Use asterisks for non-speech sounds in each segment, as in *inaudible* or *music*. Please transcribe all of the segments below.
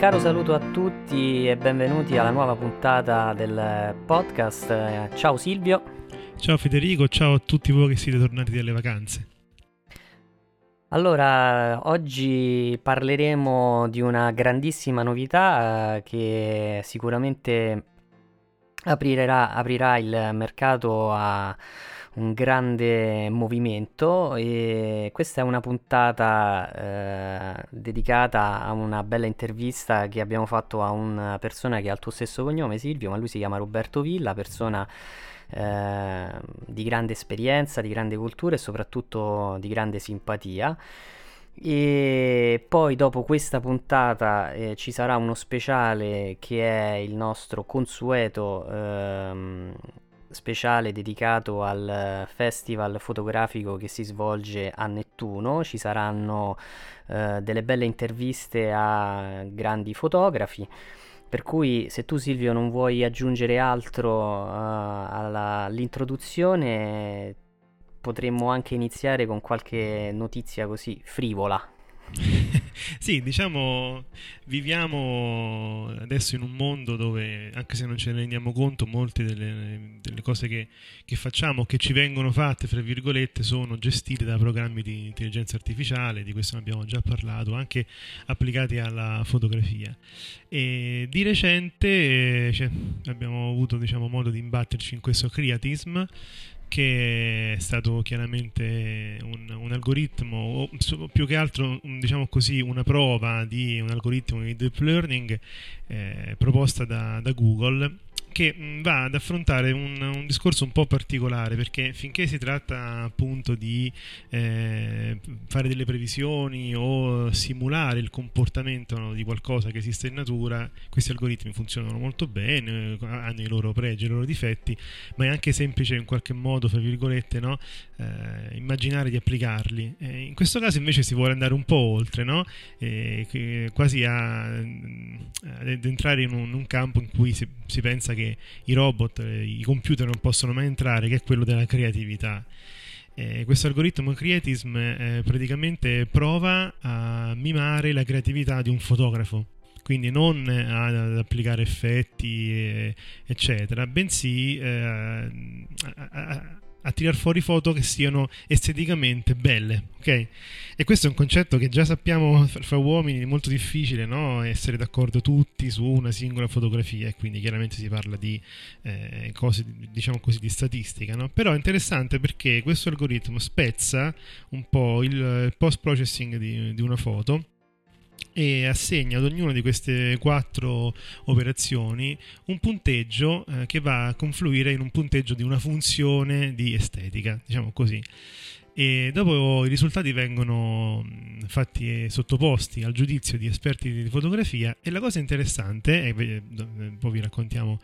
Caro saluto a tutti e benvenuti alla nuova puntata del podcast. Ciao Silvio. Ciao Federico, ciao a tutti voi che siete tornati dalle vacanze. Allora, oggi parleremo di una grandissima novità eh, che sicuramente aprirà, aprirà il mercato a un grande movimento e questa è una puntata eh, dedicata a una bella intervista che abbiamo fatto a una persona che ha il tuo stesso cognome Silvio, ma lui si chiama Roberto Villa, persona eh, di grande esperienza, di grande cultura e soprattutto di grande simpatia. E poi dopo questa puntata eh, ci sarà uno speciale che è il nostro consueto ehm, speciale dedicato al festival fotografico che si svolge a Nettuno. Ci saranno eh, delle belle interviste a grandi fotografi. Per cui se tu Silvio non vuoi aggiungere altro eh, alla- all'introduzione, potremmo anche iniziare con qualche notizia così frivola. *laughs* sì, diciamo, viviamo adesso in un mondo dove, anche se non ce ne rendiamo conto, molte delle, delle cose che, che facciamo, che ci vengono fatte, fra virgolette, sono gestite da programmi di intelligenza artificiale, di questo abbiamo già parlato, anche applicati alla fotografia. E di recente eh, cioè, abbiamo avuto diciamo, modo di imbatterci in questo creatism che è stato chiaramente un, un algoritmo, o più che altro diciamo così, una prova di un algoritmo di deep learning eh, proposta da, da Google che mh, va ad affrontare un, un discorso un po' particolare perché finché si tratta appunto di eh, fare delle previsioni o simulare il comportamento di qualcosa che esiste in natura, questi algoritmi funzionano molto bene, eh, hanno i loro pregi i loro difetti, ma è anche semplice in qualche modo, fra virgolette, no? Eh, immaginare di applicarli. Eh, in questo caso invece si vuole andare un po' oltre, no? Quasi a, ad entrare in un, un campo in cui si, si pensa che i robot, eh, i computer non possono mai entrare, che è quello della creatività. Eh, questo algoritmo Creatism eh, praticamente prova a mimare la creatività di un fotografo, quindi non eh, ad, applicare effetti, eh, eccetera, bensì eh, a, a- a tirar fuori foto che siano esteticamente belle, ok? E questo è un concetto che già sappiamo fra uomini è molto difficile, no? Essere d'accordo tutti su una singola fotografia e quindi chiaramente si parla di eh, cose, diciamo così, di statistica, no? Però è interessante perché questo algoritmo spezza un po' il post-processing di, di una foto e assegna ad ognuna di queste quattro operazioni un punteggio eh, che va a confluire in un punteggio di una funzione di estetica, diciamo così. E dopo i risultati vengono mh, fatti e sottoposti al giudizio di esperti di fotografia e la cosa interessante, e ve- do- eh, poi vi raccontiamo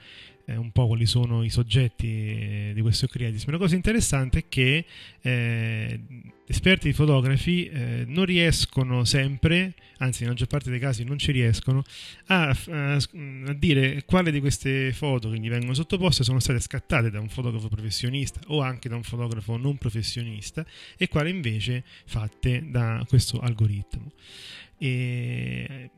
eh, un po' quali sono i soggetti eh, di questo creatismo, la cosa interessante è che eh, esperti di fotografi eh, non riescono sempre, anzi nella maggior parte dei casi non ci riescono, a, a- a dire quale di queste foto che gli vengono sottoposte sono state scattate da un fotografo professionista o anche da un fotografo non professionista e quale invece fatte da questo algoritmo. E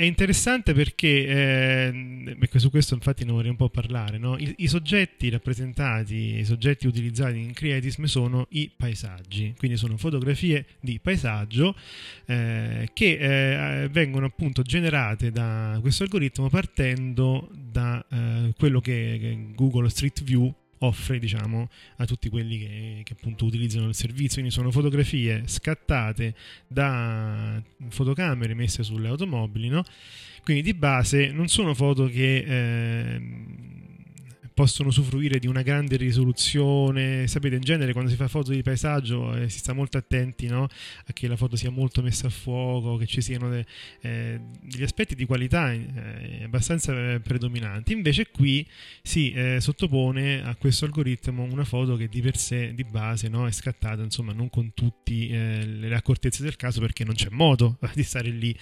è interessante perché eh, su questo infatti ne vorrei un po' parlare. no? I, i soggetti rappresentati, i soggetti utilizzati in Creatism sono i paesaggi, quindi sono fotografie di paesaggio eh, che eh, vengono appunto generate da questo algoritmo partendo da eh, quello che Google Street View offre diciamo, a tutti quelli che, che, appunto utilizzano il servizio. Quindi sono fotografie scattate da fotocamere messe sulle automobili, no? quindi di base non sono foto che... Eh, possono usufruire di una grande risoluzione. Sapete, in genere quando si fa foto di paesaggio eh, si sta molto attenti no? a che la foto sia molto messa a fuoco, che ci siano de, eh, degli aspetti di qualità eh, abbastanza eh, predominanti. Invece qui si eh, sottopone a questo algoritmo una foto che di per sé, di base, no? è scattata, insomma, non con tutte eh, le accortezze del caso perché non c'è modo *laughs* di stare lì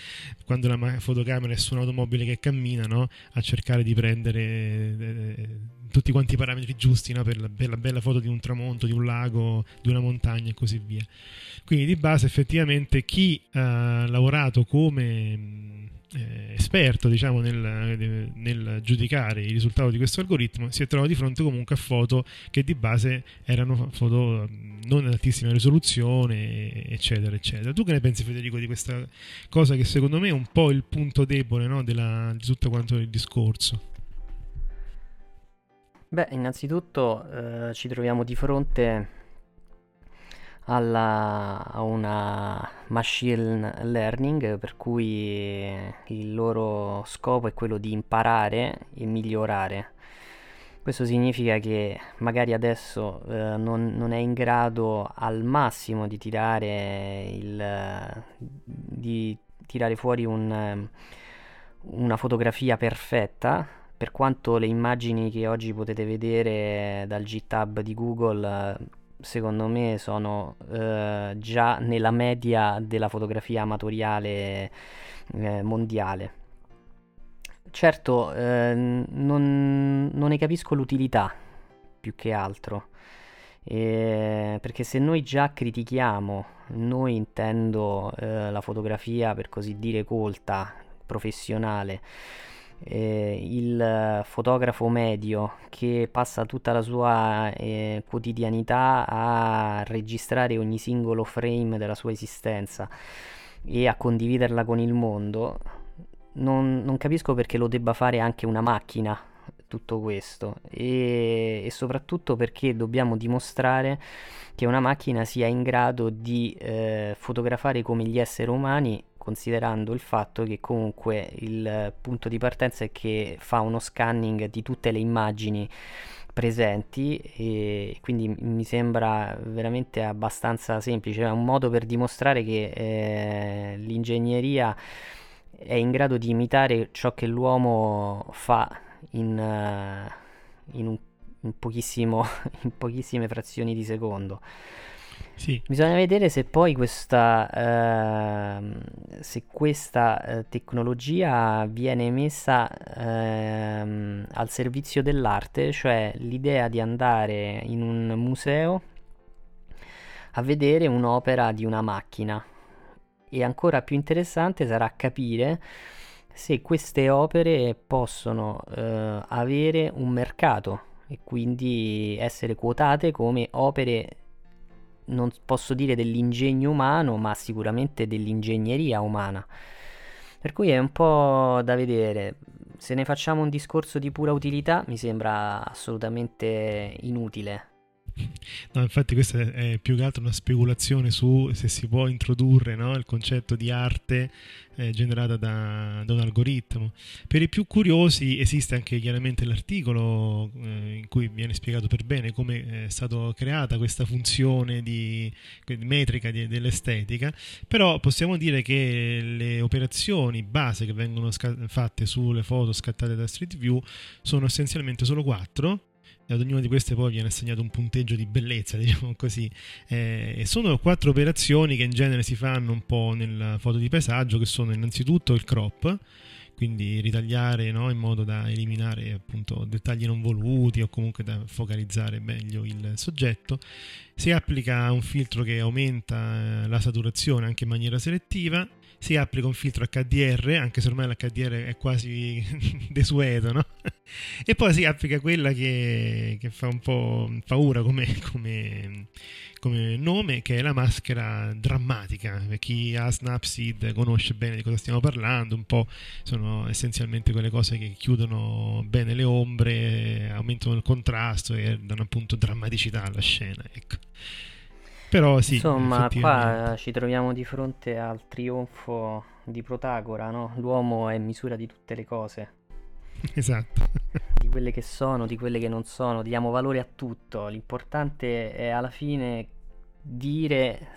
quando la fotocamera è su un'automobile che cammina no? a cercare di prendere tutti quanti i parametri giusti no? per, la, per, la, bella foto di un tramonto, di un lago, di una montagna e così via. Quindi di base effettivamente chi ha lavorato come eh, esperto diciamo, nel, nel, giudicare il risultato di questo algoritmo si è trovato di fronte comunque a foto che di base erano foto non ad altissima risoluzione eccetera eccetera tu che ne pensi Federico di questa cosa che secondo me è un po' il punto debole no, della, di tutto quanto il discorso Beh, innanzitutto eh, ci troviamo di fronte alla, a una machine learning per cui il loro scopo è quello di imparare e migliorare. Questo significa che magari adesso eh, non, non, è in grado al massimo di tirare, il, di tirare fuori un, una fotografia perfetta, per quanto le immagini che oggi potete vedere dal GitHub di Google secondo me sono eh, già nella media della fotografia amatoriale eh, mondiale. Certo, eh, non, non, ne capisco l'utilità più che altro. perché se noi già critichiamo, noi intendo eh, la fotografia per così dire colta, professionale, eh, il fotografo medio che passa tutta la sua eh, quotidianità a registrare ogni singolo frame della sua esistenza e a condividerla con il mondo, non, non capisco perché lo debba fare anche una macchina tutto questo. E, e, soprattutto perché dobbiamo dimostrare che una macchina sia in grado di eh, fotografare come gli esseri umani considerando il fatto che comunque il punto di partenza è che fa uno scanning di tutte le immagini presenti e quindi mi sembra veramente abbastanza semplice, è un modo per dimostrare che eh, l'ingegneria è in grado di imitare ciò che l'uomo fa in, uh, in, un, in, *laughs* in pochissime frazioni di secondo. Sì. Bisogna vedere se poi questa, eh, se questa eh, tecnologia viene messa eh, al servizio dell'arte, cioè l'idea di andare in un museo a vedere un'opera di una macchina. E ancora più interessante sarà capire se queste opere possono eh, avere un mercato e quindi essere quotate come opere non posso dire dell'ingegno umano, ma sicuramente dell'ingegneria umana. Per cui è un po' da vedere. Se ne facciamo un discorso di pura utilità, mi sembra assolutamente inutile. No, infatti questa è più che altro una speculazione su se si può introdurre no, il concetto di arte eh, generata da, da, un algoritmo. Per i più curiosi esiste anche chiaramente l'articolo eh, in cui viene spiegato per bene come è stata creata questa funzione di, di metrica di, dell'estetica, però possiamo dire che le operazioni base che vengono sca- fatte sulle foto scattate da Street View sono essenzialmente solo quattro e ad ognuna di queste poi viene assegnato un punteggio di bellezza, *laughs* diciamo così. Eh, sono quattro operazioni che in genere si fanno un po' nella foto di paesaggio, che sono innanzitutto il crop, quindi ritagliare no, in modo da eliminare appunto dettagli non voluti o comunque da focalizzare meglio il soggetto. Si applica un filtro che aumenta eh, la saturazione anche in maniera selettiva si applica un filtro HDR, anche se ormai l'HDR è quasi *laughs* desueto, no? E poi si applica quella che, che fa un po' paura come, come, come, nome, che è la maschera drammatica. Per chi ha Snapseed conosce bene di cosa stiamo parlando, un po' sono essenzialmente quelle cose che chiudono bene le ombre, aumentano il contrasto e danno appunto drammaticità alla scena. Ecco. Però sì, Insomma, qua ci troviamo di fronte al trionfo di Protagora, no? L'uomo è misura di tutte le cose. Esatto. di quelle che sono, di quelle che non sono, diamo valore a tutto. L'importante è alla fine dire,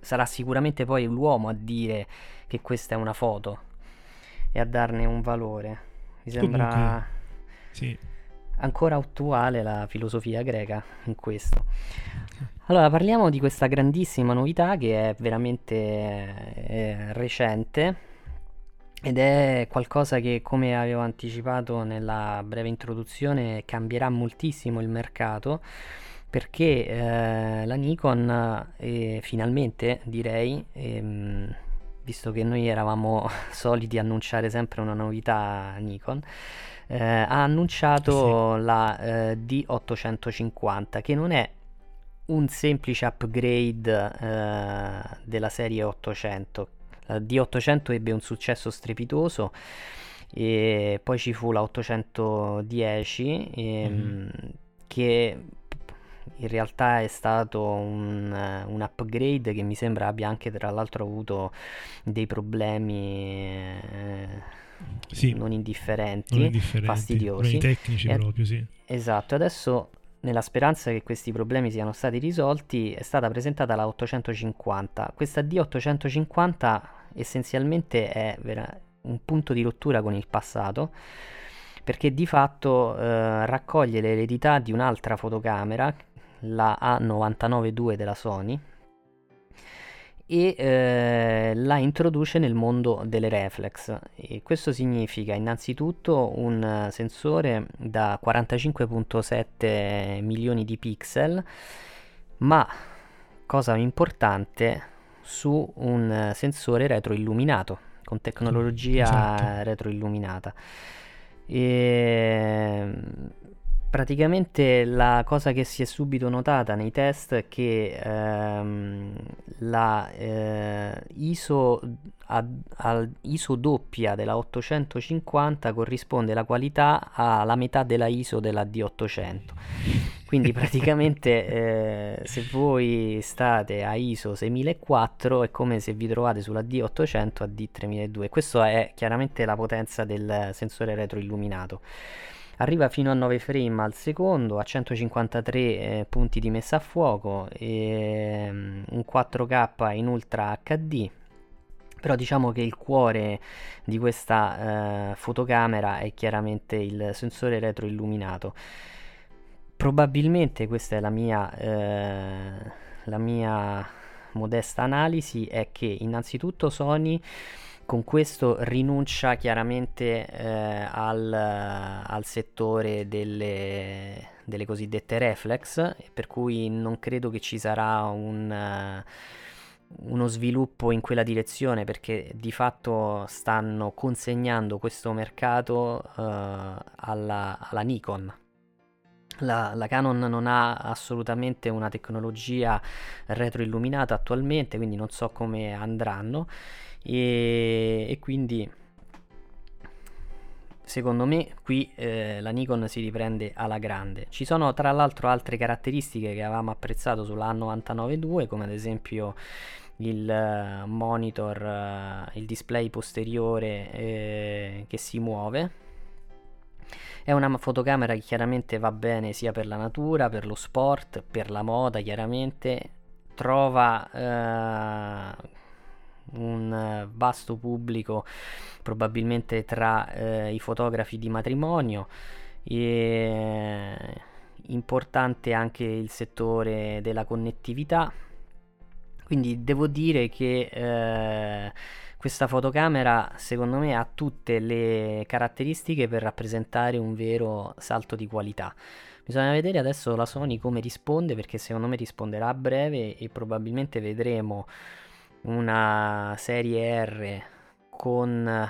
sarà sicuramente poi l'uomo a dire che questa è una foto e a darne un valore. Mi sembra Comunque, sì. ancora attuale la filosofia greca in questo. Allora, parliamo di questa grandissima novità che è veramente eh, recente ed è qualcosa che, come avevo anticipato nella breve introduzione, cambierà moltissimo il mercato perché eh, la Nikon eh, finalmente direi ehm, visto che noi eravamo *laughs* soliti annunciare sempre una novità Nikon eh, ha annunciato sì. la eh, D850 che non è un semplice upgrade eh, della serie 800 la D800 ebbe un successo strepitoso e poi ci fu la 810 ehm, mm-hmm. che in realtà è stato un, un, upgrade che mi sembra abbia anche tra l'altro avuto dei problemi eh, sì, non, indifferenti, non indifferenti, fastidiosi. tecnici e, proprio, sì. Esatto, adesso nella speranza che questi problemi siano stati risolti è stata presentata la 850. Questa D850 essenzialmente è vera- un punto di rottura con il passato perché di fatto eh, raccoglie l'eredità di un'altra fotocamera, la A992 della Sony, e eh, la introduce nel mondo delle reflex. E questo significa innanzitutto un sensore da 45.7 milioni di pixel, ma cosa importante, su un sensore retroilluminato con tecnologia esatto. retroilluminata. E praticamente la cosa che si è subito notata nei test è che ehm, la eh, ISO, a, a, ISO doppia della 850 corrisponde la qualità alla metà della ISO della D800 quindi praticamente *laughs* eh, se voi state a ISO 6004 è come se vi trovate sulla D800 a D3002 questa è chiaramente la potenza del sensore retroilluminato arriva fino a 9 frame al secondo, a 153 eh, punti di messa a fuoco, e, um, un 4K in Ultra HD. Però diciamo che il cuore di questa eh, fotocamera è chiaramente il sensore retroilluminato. Probabilmente questa è la mia, eh, la mia modesta analisi, è che innanzitutto Sony con questo rinuncia chiaramente eh, al, al, settore delle, delle, cosiddette reflex, per cui non credo che ci sarà un, uno sviluppo in quella direzione perché di fatto stanno consegnando questo mercato uh, alla, alla, Nikon. La, la, Canon non ha assolutamente una tecnologia retroilluminata attualmente, quindi non so come andranno e, e quindi secondo me qui eh, la Nikon si riprende alla grande. Ci sono tra l'altro altre caratteristiche che avevamo apprezzato sulla A99 come ad esempio il uh, monitor, uh, il display posteriore eh, che si muove. È una fotocamera che chiaramente va bene sia per la natura, per lo sport, per la moda chiaramente. Trova eh, un eh, vasto pubblico probabilmente tra eh, i fotografi di matrimonio e importante anche il settore della connettività. Quindi devo dire che eh, questa fotocamera secondo me ha tutte le caratteristiche per rappresentare un vero salto di qualità. Bisogna vedere adesso la Sony come risponde perché secondo me risponderà a breve e probabilmente vedremo una serie R con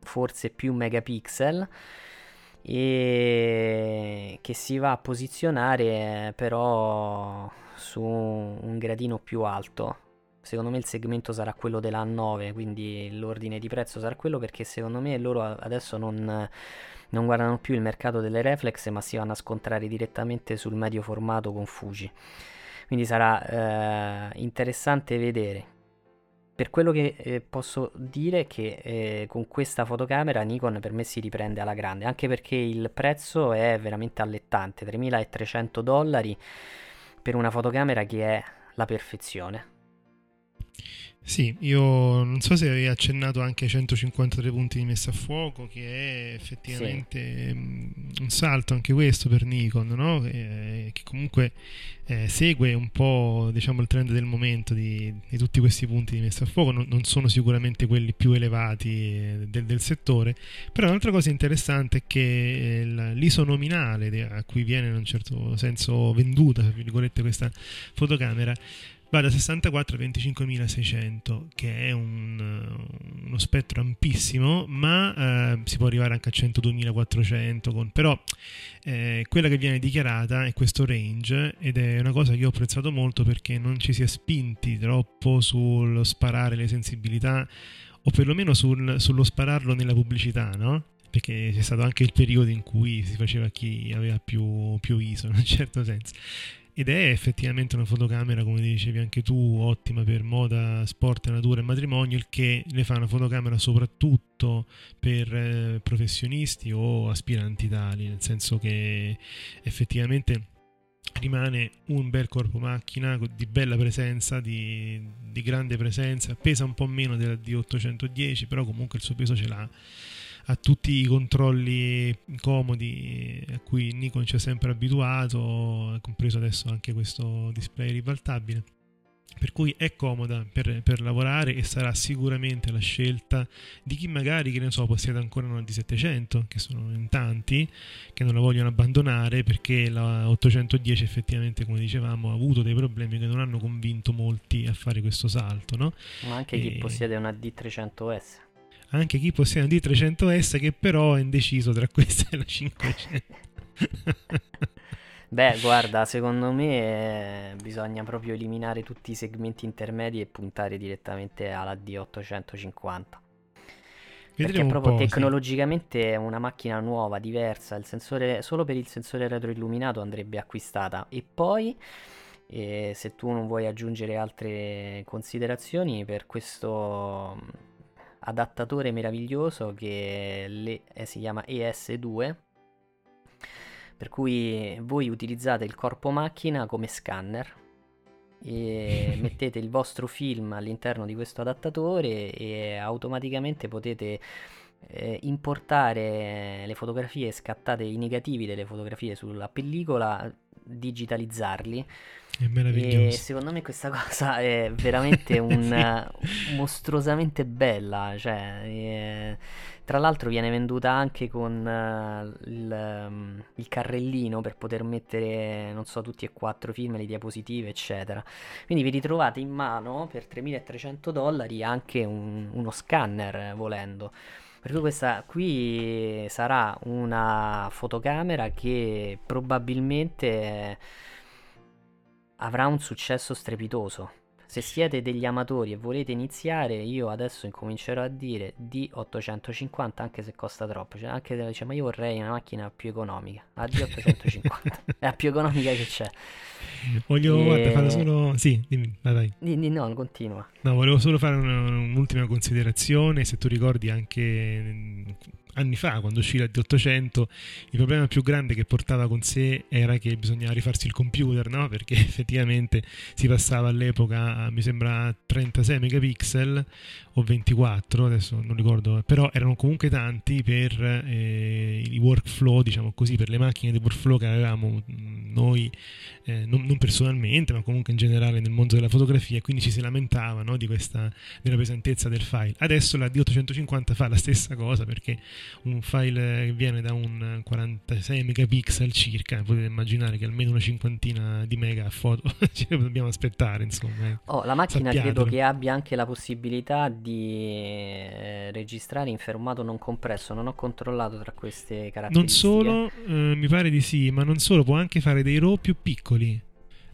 forse più megapixel e che si va a posizionare però su un gradino più alto. Secondo me il segmento sarà quello della 9, quindi l'ordine di prezzo sarà quello perché secondo me loro adesso non, non guardano più il mercato delle reflex ma si vanno a scontrare direttamente sul medio formato con Fuji. Quindi sarà eh, interessante vedere per quello che eh, posso dire che eh, con questa fotocamera Nikon per me si riprende alla grande, anche perché il prezzo è veramente allettante, 3300 dollari per una fotocamera che è la perfezione. Sì, io non so se avevi accennato anche ai 153 punti di messa a fuoco, che è effettivamente sì. Mm, un salto anche questo per Nikon, no? che, che comunque eh, segue un po' diciamo, il trend del momento di, di, tutti questi punti di messa a fuoco, non, non sono sicuramente quelli più elevati eh, del, del, settore, però un'altra cosa interessante è che eh, l'ISO nominale a cui viene in un certo senso venduta, questa fotocamera va da 64 a 25.600, che è un, uno spettro ampissimo, ma eh, si può arrivare anche a 102.400, con, però eh, quella che viene dichiarata è questo range ed è una cosa che ho apprezzato molto perché non ci si è spinti troppo sullo sparare le sensibilità o perlomeno sul, sullo spararlo nella pubblicità, no? perché c'è stato anche il periodo in cui si faceva chi aveva più, più ISO in un certo senso ed è effettivamente una fotocamera, come dicevi anche tu, ottima per moda, sport, natura e matrimonio, il che le fa una fotocamera soprattutto per eh, professionisti o aspiranti tali, nel senso che effettivamente rimane un bel corpo macchina di bella presenza, di, di grande presenza, pesa un po' meno della D810, però comunque il suo peso ce l'ha a tutti i controlli comodi a cui Nikon ci ha sempre abituato, compreso adesso anche questo display ribaltabile. Per cui è comoda per, per, lavorare e sarà sicuramente la scelta di chi magari, che ne so, possiede ancora una D700, che sono in tanti, che non la vogliono abbandonare perché la 810 effettivamente, come dicevamo, ha avuto dei problemi che non hanno convinto molti a fare questo salto. No? Ma anche e... chi possiede una D300S anche chi possiede un D300S che però è indeciso tra questa e la 500. *laughs* Beh, guarda, secondo me eh, bisogna proprio eliminare tutti i segmenti intermedi e puntare direttamente alla D850. Vedremo Perché proprio tecnologicamente sì. è una macchina nuova, diversa, il sensore, solo per il sensore retroilluminato andrebbe acquistata. E poi, eh, se tu non vuoi aggiungere altre considerazioni, per questo adattatore meraviglioso che le, eh, si chiama ES2 per cui voi utilizzate il corpo macchina come scanner e *laughs* mettete il vostro film all'interno di questo adattatore e automaticamente potete eh, importare le fotografie scattate i negativi delle fotografie sulla pellicola digitalizzarli è meraviglioso. E secondo me questa cosa è veramente un, *laughs* sì. mostruosamente bella. Cioè, è, tra l'altro viene venduta anche con uh, il, um, il, carrellino per poter mettere, non so, tutti e quattro film, le diapositive, eccetera. Quindi vi ritrovate in mano per 3.300 dollari anche un, uno scanner volendo. Per cui questa qui sarà una fotocamera che probabilmente avrà un successo strepitoso. Se siete degli amatori e volete iniziare, io adesso incomincerò a dire D850 anche se costa troppo. Cioè, anche se dice, ma io vorrei una macchina più economica. La *laughs* D850 è la più economica che c'è. Voglio e... guarda, fare solo. Sì, dimmi, vai, vai. Di, di, no, continua. No, volevo solo fare una, un'ultima considerazione. Se tu ricordi anche anni fa, quando uscì la D800, il problema più grande che portava con sé era che bisognava rifarsi il computer, no? Perché *laughs* effettivamente si passava all'epoca, a, mi sembra, 36 megapixel o 24, adesso non ricordo, però erano comunque tanti per eh, i workflow, diciamo così, per le macchine di workflow che avevamo noi, eh, non, non, personalmente, ma comunque in generale nel mondo della fotografia, quindi ci si lamentava no, di questa, della pesantezza del file. Adesso la D850 fa la stessa cosa perché un file che viene da un 46 megapixel circa, potete immaginare che almeno una cinquantina di mega a foto *laughs* ci dobbiamo aspettare, insomma. Eh. Oh, la macchina Sappiatelo. credo che abbia anche la possibilità di eh, registrare in formato non compresso, non ho controllato tra queste caratteristiche. Non solo, eh, mi pare di sì, ma non solo, può anche fare dei RAW più piccoli.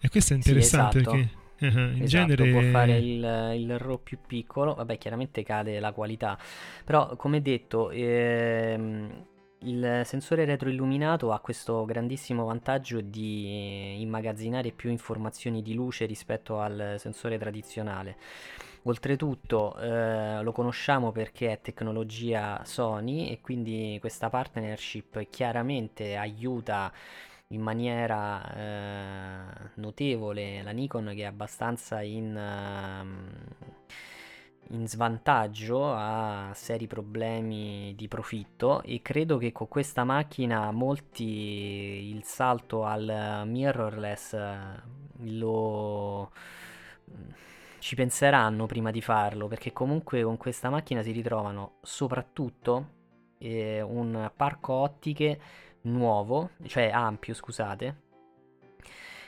E questo è interessante sì, esatto. perché... In esatto, genere può fare il, il RAW più piccolo, vabbè chiaramente cade la qualità, però come detto ehm, il sensore retroilluminato ha questo grandissimo vantaggio di immagazzinare più informazioni di luce rispetto al sensore tradizionale. Oltretutto eh, lo conosciamo perché è tecnologia Sony e quindi questa partnership chiaramente aiuta in maniera eh, notevole la Nikon che è abbastanza in, uh, in svantaggio, ha seri problemi di profitto e credo che con questa macchina molti il salto al mirrorless lo ci penseranno prima di farlo perché comunque con questa macchina si ritrovano soprattutto eh, un parco ottiche nuovo, cioè ampio scusate,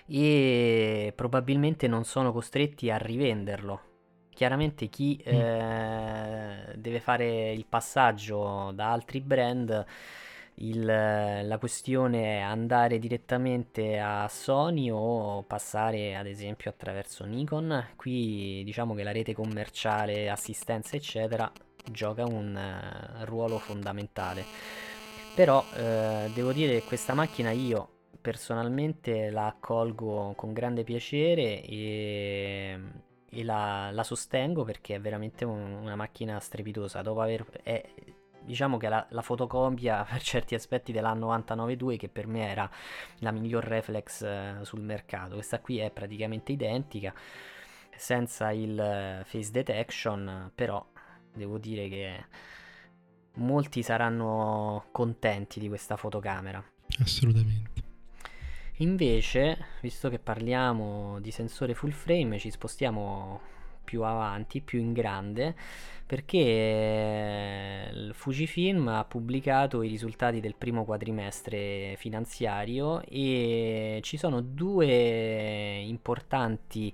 e probabilmente non sono costretti a rivenderlo. Chiaramente chi mm. eh, deve fare il passaggio da altri brand il, la questione è andare direttamente a Sony o passare ad esempio attraverso Nikon. Qui diciamo che la rete commerciale, assistenza eccetera gioca un uh, ruolo fondamentale. Però uh, devo dire che questa macchina io personalmente la accolgo con grande piacere e, e la, la, sostengo perché è veramente un, una macchina strepitosa. Dopo aver... È, diciamo che la, la, fotocopia *laughs* per certi aspetti della 99.2 che per me era la miglior reflex eh, sul mercato questa qui è praticamente identica senza il eh, face detection però devo dire che molti saranno contenti di questa fotocamera. Assolutamente. Invece visto che parliamo di sensore full frame ci spostiamo più avanti, più in grande, perché il Fujifilm ha pubblicato i risultati del primo quadrimestre finanziario e ci sono due importanti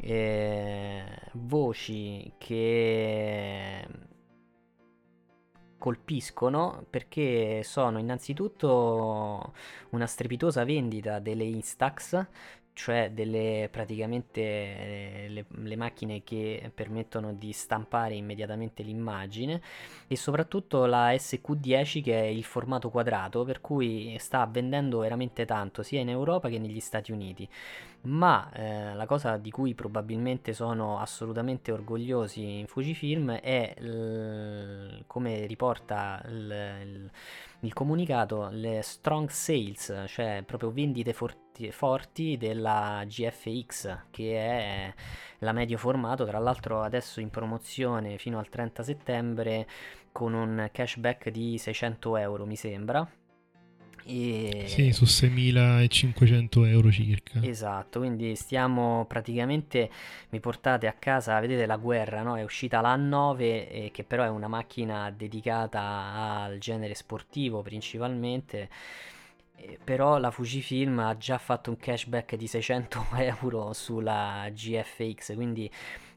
eh, voci che colpiscono perché sono innanzitutto una strepitosa vendita delle Instax cioè delle praticamente eh, le, le, macchine che permettono di stampare immediatamente l'immagine e soprattutto la SQ10 che è il formato quadrato per cui sta vendendo veramente tanto sia in Europa che negli Stati Uniti ma eh, la cosa di cui probabilmente sono assolutamente orgogliosi in Fujifilm è l- come riporta l- il comunicato le strong sales, cioè proprio vendite forti, forti della GFX che è la medio formato, tra l'altro adesso in promozione fino al 30 settembre con un cashback di 600 euro mi sembra e... Sì, su 6.500 euro circa. Esatto, quindi stiamo praticamente, mi portate a casa, vedete la guerra, no? è uscita la 9 eh, che però è una macchina dedicata al genere sportivo principalmente, eh, però la Fujifilm ha già fatto un cashback di 600 *laughs* euro sulla GFX, quindi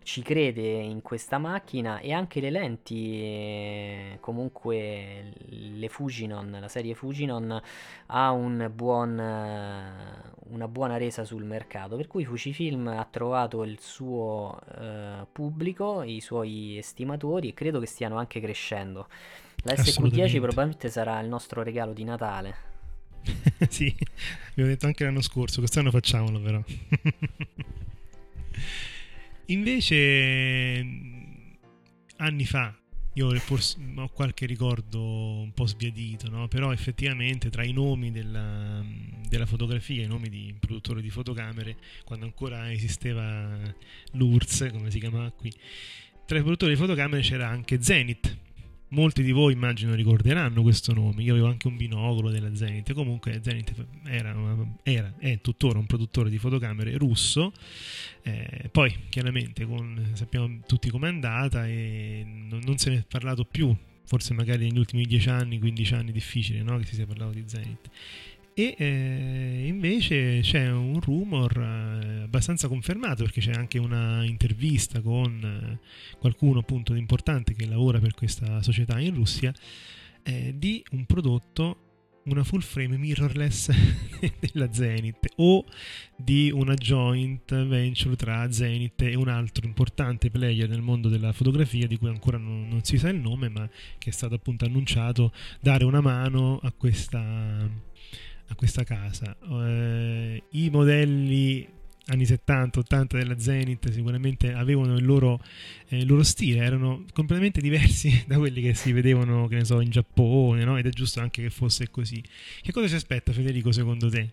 ci crede in questa macchina e anche le lenti eh, comunque le Fujinon la serie Fujinon ha un buon, eh, una buona resa sul mercato. Per cui Fujifilm ha trovato il suo uh, pubblico i suoi estimatori e credo che stiano anche crescendo. La SQ10 probabilmente sarà il nostro regalo di Natale. *laughs* Sì, vi ho detto anche l'anno scorso, quest'anno facciamolo però. *laughs* Invece, anni fa, io forse ho qualche ricordo un po' sbiadito, no? però effettivamente tra i nomi della, della, fotografia, i nomi di produttori di fotocamere, quando ancora esisteva l'URSS, come si chiamava qui, tra i produttori di fotocamere c'era anche Zenith, molti di voi immagino ricorderanno questo nome. Io avevo anche un binocolo della Zenith. Comunque, Zenith era, era è tuttora un produttore di fotocamere russo. Eh, poi, chiaramente, con, sappiamo tutti com'è andata e non, non, se ne è parlato più. Forse magari negli ultimi 10 anni, 15 anni, difficile no? che si sia parlato di Zenith e eh, invece c'è un rumor eh, abbastanza confermato perché c'è anche una intervista con eh, qualcuno appunto importante che lavora per questa società in Russia eh, di un prodotto una full frame mirrorless *laughs* della Zenith o di una joint venture tra Zenith e un altro importante player nel mondo della fotografia di cui ancora non, non si sa il nome ma che è stato appunto annunciato dare una mano a questa a questa casa. Eh, I modelli anni 70-80 della Zenith sicuramente avevano il loro, eh, il loro, stile, erano completamente diversi *laughs* da quelli che si vedevano, che ne so, in Giappone, no? ed è giusto anche che fosse così. Che cosa si aspetta Federico secondo te?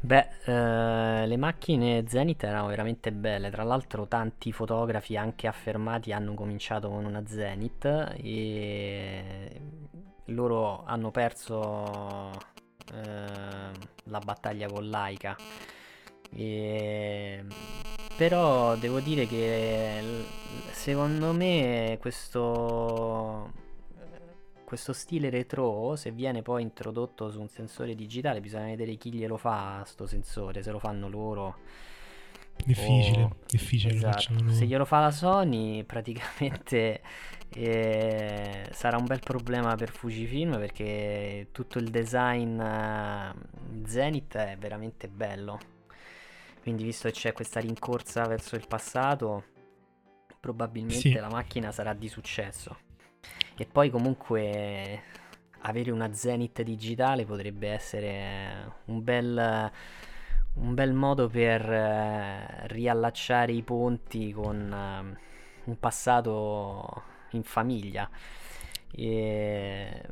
Beh, eh, le macchine Zenith erano veramente belle, tra l'altro tanti fotografi anche affermati hanno cominciato con una Zenith e loro hanno perso eh, la battaglia con Laika. E... Però devo dire che secondo me questo, questo stile retro, se viene poi introdotto su un sensore digitale, bisogna vedere chi glielo fa sto sensore, se lo fanno loro. Difficile, o... difficile. Esatto. Se glielo fa la Sony, *laughs* praticamente e sarà un bel problema per Fujifilm perché tutto il design uh, Zenith è veramente bello. Quindi visto che c'è questa rincorsa verso il passato, probabilmente sì. la macchina sarà di successo. E poi comunque avere una Zenith digitale potrebbe essere un bel, un bel modo per uh, riallacciare i ponti con uh, un passato in famiglia. E...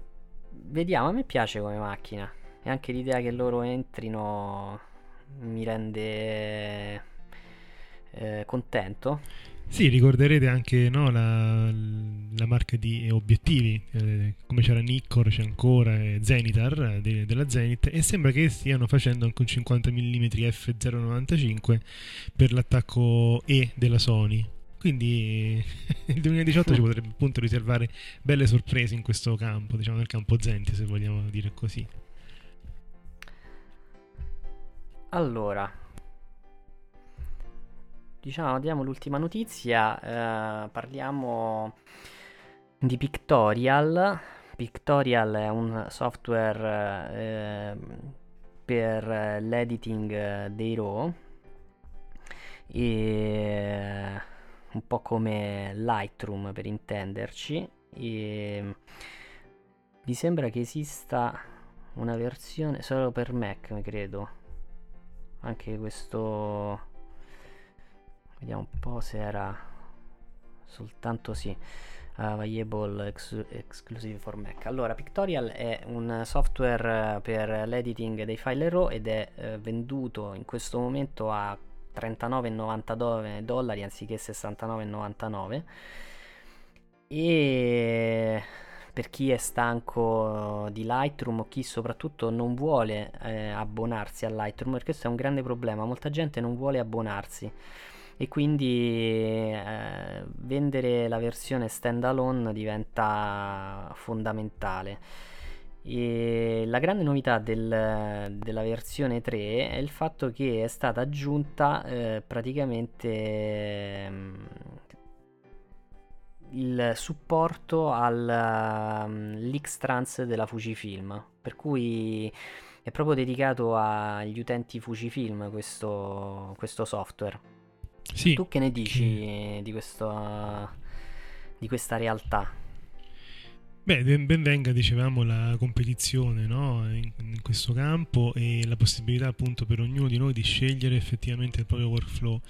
Vediamo, a me piace come macchina. E anche l'idea che loro entrino mi rende eh, contento. Sì, ricorderete anche no, la, la, marca di obiettivi, eh, come c'era Nikkor, c'è ancora eh, Zenitar de, della Zenith e sembra che stiano facendo anche un 50 mm f095 per l'attacco E della Sony. Quindi il 2018 ci potrebbe appunto riservare belle sorprese in questo campo, diciamo nel campo Zenti se vogliamo dire così. Allora, diciamo, diamo l'ultima notizia, eh, parliamo di Pictorial. Pictorial è un software eh, per l'editing dei RAW. E un po' come Lightroom per intenderci. E mi sembra che esista una versione solo per Mac credo. Anche questo vediamo un po' se era soltanto sì. Available ex- exclusive for Mac. Allora Pictorial è un software per l'editing dei file RAW ed è eh, venduto in questo momento a 39,99 dollari anziché 69,99 e per chi è stanco di Lightroom o chi soprattutto non vuole eh, abbonarsi a Lightroom perché questo è un grande problema molta gente non vuole abbonarsi e quindi eh, vendere la versione standalone diventa fondamentale e la grande novità del, della versione 3 è il fatto che è stata aggiunta eh, praticamente eh, il supporto all'X-Trans um, della Fujifilm, per cui è proprio dedicato agli utenti Fujifilm questo, questo software. Sì. Tu che ne dici di, questo, di questa realtà? Beh, ben, venga, dicevamo, la competizione no? in, in, questo campo e la possibilità appunto per ognuno di noi di scegliere effettivamente il proprio workflow.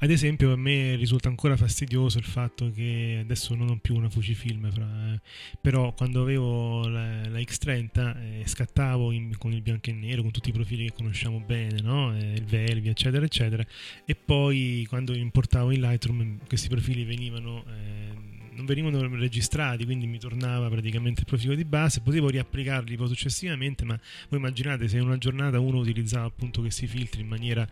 Ad esempio, a me risulta ancora fastidioso il fatto che adesso non ho più una Fujifilm, fra, eh, però quando avevo la, la X30 eh, scattavo in, con il bianco e nero, con tutti i profili che conosciamo bene, no? eh, il Velvia, eccetera, eccetera, e poi quando importavo in Lightroom questi profili venivano eh, non venivano registrati, quindi mi tornava praticamente il profilo di base, potevo riapplicarli poi successivamente, ma voi immaginate se in una giornata uno utilizzava appunto questi filtri in maniera,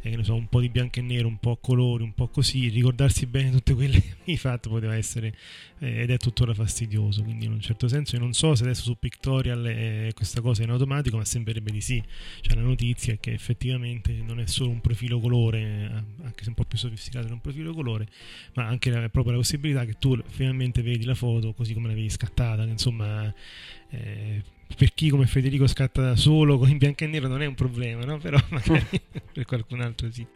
eh, so, un po' di bianco e nero, un po' colori, un po' così, ricordarsi bene tutte quelle *laughs* che mi fatto poteva essere eh, ed è tuttora fastidioso, quindi in un certo senso. Io non so se adesso su Pictorial eh, questa cosa è in automatico, ma sembrerebbe di sì, cioè la notizia è che effettivamente non è solo un profilo colore, eh, anche se un po' più sofisticato di un profilo colore, ma anche la, proprio la possibilità che tu finalmente vedi la foto così come l'avevi scattata, insomma eh, per chi come Federico scatta da solo in bianco e nero non è un problema, no? però *laughs* magari *laughs* per qualcun altro sì.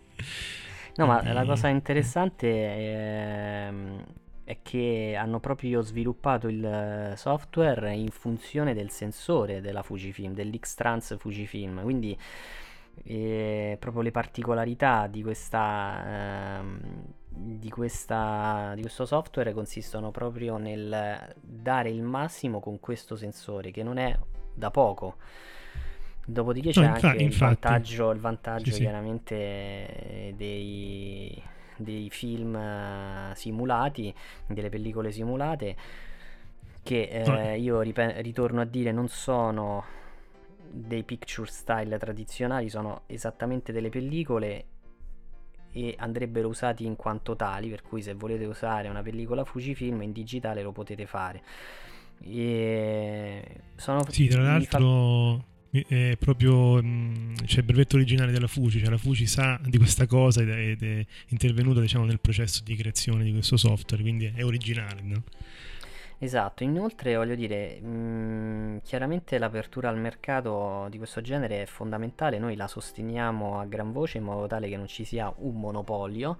No, ma la cosa interessante è, ehm, è, che hanno proprio sviluppato il software in funzione del sensore della Fujifilm, dell'X-Trans Fujifilm, quindi e proprio le particolarità di questa, ehm, di, questa, di questo software consistono proprio nel dare il massimo con questo sensore che non è da poco. Dopodiché c'è no, anche infatti, il vantaggio, il vantaggio sì, chiaramente dei, dei film eh, simulati delle pellicole simulate che eh, io rip- ritorno a dire non sono dei picture style tradizionali sono esattamente delle pellicole e andrebbero usati in quanto tali, per cui se volete usare una pellicola Fujifilm in digitale lo potete fare. E sono sì, tra l'altro fa... è proprio c'è il brevetto originale della Fuji, cioè la Fuji sa di questa cosa ed è, ed è intervenuta diciamo, nel processo di creazione di questo software, quindi è originale. No? Esatto, inoltre voglio dire, mh, mm, chiaramente l'apertura al mercato di questo genere è fondamentale, noi la sosteniamo a gran voce in modo tale che non ci sia un monopolio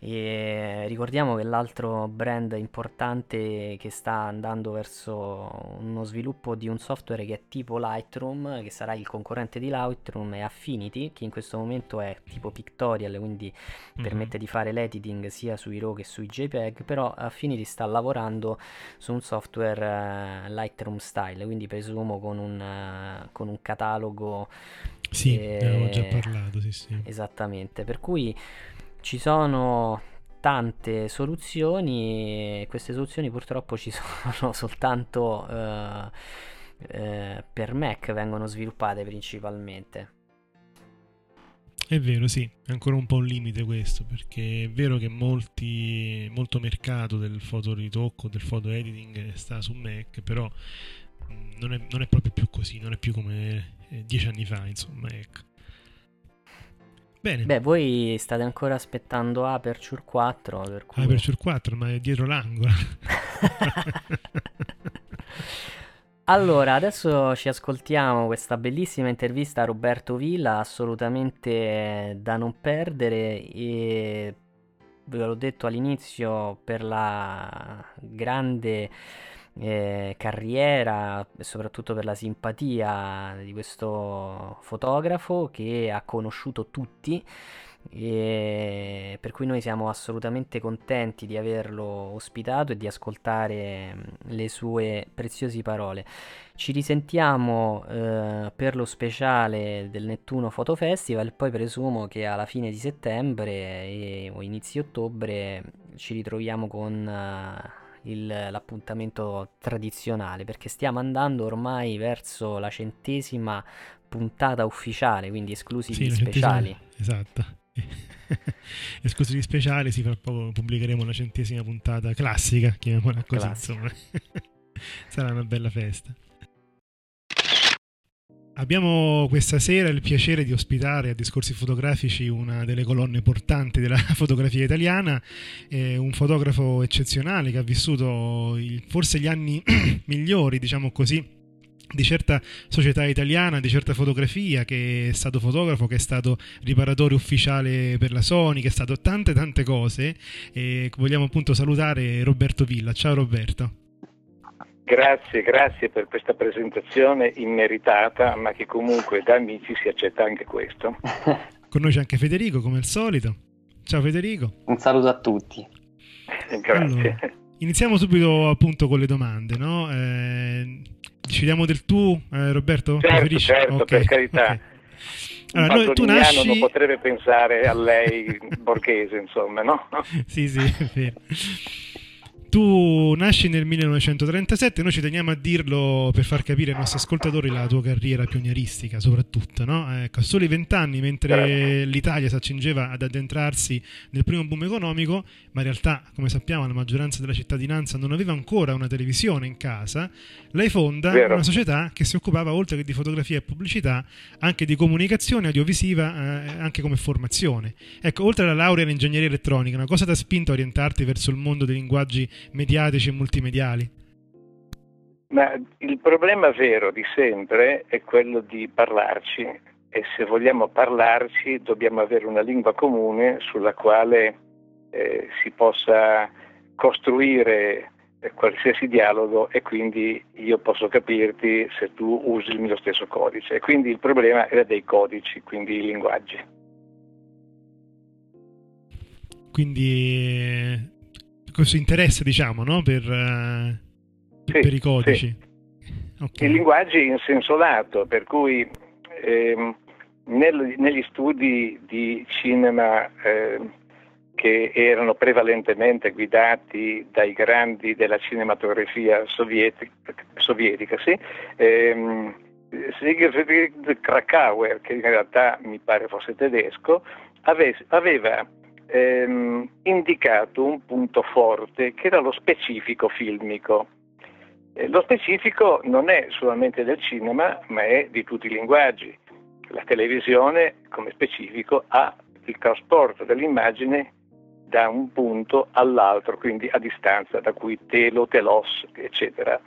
e ricordiamo che l'altro brand importante che sta andando verso uno sviluppo di un software che è tipo Lightroom, che sarà il concorrente di Lightroom, è Affinity, che in questo momento è tipo Pictorial, quindi mm-hmm. permette di fare l'editing sia sui RAW che sui JPEG, però Affinity sta lavorando su un software uh, Lightroom style, quindi presumo con un, uh, con un catalogo. Sì, eh, ne avevo già parlato, sì, sì. Esattamente, per cui ci sono tante soluzioni e queste soluzioni purtroppo ci *laughs* sono soltanto eh, eh, per Mac vengono sviluppate principalmente. È vero, sì, è ancora un po' un limite questo, perché è vero che molti, molto mercato del fotoritocco, del foto editing sta su Mac, però mm, non è, non è proprio più così, non è più come eh, dieci anni fa, insomma, ecco. Bene. Beh, voi state ancora aspettando Aperture 4. Per cui... Aperture 4, ma è dietro l'angolo. *laughs* allora, adesso ci ascoltiamo questa bellissima intervista a Roberto Villa, assolutamente da non perdere e ve l'ho detto all'inizio per la grande eh, carriera e soprattutto per la simpatia di questo fotografo che ha conosciuto tutti e per cui noi siamo assolutamente contenti di averlo ospitato e di ascoltare le sue preziose parole. Ci risentiamo eh, per lo speciale del Nettuno Photo Festival, poi presumo che alla fine di settembre e, o inizi ottobre ci ritroviamo con uh, il, l'appuntamento tradizionale perché stiamo andando ormai verso la centesima puntata ufficiale, quindi esclusivi sì, speciali. Esatto. *laughs* esclusivi speciali, sì, fra poco pubblicheremo la centesima puntata classica, chiamiamola così, classica. insomma. *laughs* Sarà una bella festa. Abbiamo questa sera il piacere di ospitare a Discorsi Fotografici una delle colonne portanti della *laughs* fotografia italiana, eh, un fotografo eccezionale che ha vissuto il, forse gli anni *clears throat* migliori, diciamo così, di certa società italiana, di certa fotografia, che è stato fotografo, che è stato riparatore ufficiale per la Sony, che è stato tante tante cose. E vogliamo appunto salutare Roberto Villa. Ciao Roberto. Grazie, grazie per questa presentazione immeritata, ma che comunque da amici si accetta anche questo. *laughs* Con noi c'è anche Federico, come al solito. Ciao Federico. Un saluto a tutti. Grazie. Allora, iniziamo subito appunto con le domande, no? Eh, decidiamo del tu, eh, Roberto? Certo, Preferisci? certo, okay, per carità. Okay. Allora, noi, tu nasci... non potrebbe pensare a lei borghese, insomma, no? *laughs* sì, sì, è vero. Tu nasci nel 1937, noi ci teniamo a dirlo per far capire ai nostri ascoltatori la tua carriera pionieristica, soprattutto, no? Ecco, a soli vent'anni, mentre l'Italia si accingeva ad addentrarsi nel primo boom economico, ma in realtà, come sappiamo, la maggioranza della cittadinanza non aveva ancora una televisione in casa, lei fonda Vero. una società che si occupava, oltre che di fotografia e pubblicità, anche di comunicazione audiovisiva, eh, anche come formazione. Ecco, oltre alla laurea in ingegneria elettronica, una cosa ti ha spinto a orientarti verso il mondo dei linguaggi mediatici e multimediali? Ma il problema vero di sempre è quello di parlarci e se vogliamo parlarci dobbiamo avere una lingua comune sulla quale eh, si possa costruire eh, qualsiasi dialogo e quindi io posso capirti se tu usi il mio stesso codice. E quindi il problema era dei codici, quindi i linguaggi. Quindi questo interesse, diciamo, no? per, eh, Sì, per i codici. sì. Ok. I linguaggi in senso lato, per cui ehm, nel- negli studi di cinema ehm, che erano prevalentemente guidati dai grandi della cinematografia sovieti- sovietica, sì, ehm, Siegfried Krakauer, che in realtà mi pare fosse tedesco, ave- aveva ehm, indicato un punto forte che era lo specifico filmico. Eh, Lo specifico non è solamente del cinema, ma è di tutti i linguaggi. La televisione, come specifico, ha il trasporto dell'immagine da un punto all'altro, quindi a distanza, da cui telo, telos, eccetera.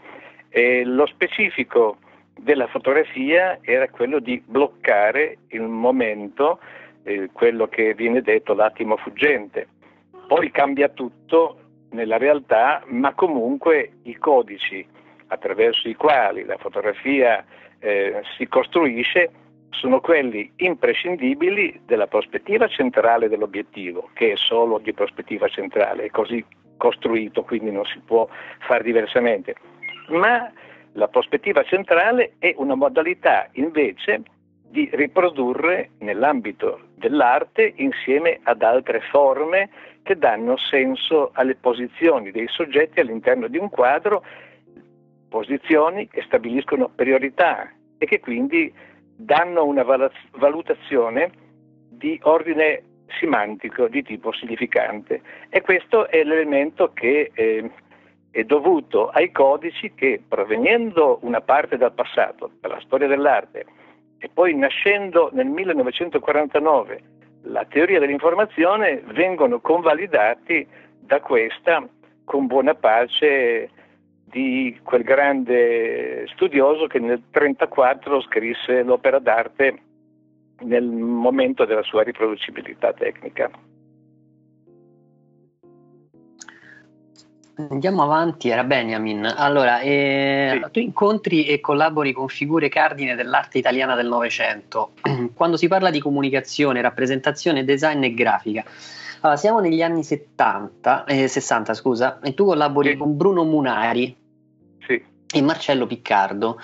E lo specifico della fotografia era quello di bloccare il momento, eh, quello che viene detto l'attimo fuggente. Poi cambia tutto nella realtà, ma comunque i codici attraverso i quali la fotografia eh, si costruisce sono quelli imprescindibili della prospettiva centrale dell'obiettivo, che è solo di prospettiva centrale, è così costruito, quindi non si può fare diversamente. Ma la prospettiva centrale è una modalità invece di riprodurre nell'ambito dell'arte insieme ad altre forme che danno senso alle posizioni dei soggetti all'interno di un quadro, posizioni che stabiliscono priorità e che quindi danno una valutazione di ordine semantico di tipo significante. E questo è l'elemento che eh, è dovuto ai codici che, provenendo una parte dal passato, dalla storia dell'arte, e poi nascendo nel 1949 la teoria dell'informazione, vengono convalidati da questa con buona pace di quel grande studioso che nel 1934 scrisse l'opera d'arte nel momento della sua riproducibilità tecnica. Andiamo avanti, era Benjamin. Allora, eh, tu incontri e collabori con figure cardine dell'arte italiana del Novecento. *clears throat* Quando si parla di comunicazione, rappresentazione, design e grafica, allora, siamo negli anni 70, eh, 60, scusa, e tu collabori con Bruno Munari e Marcello Piccardo.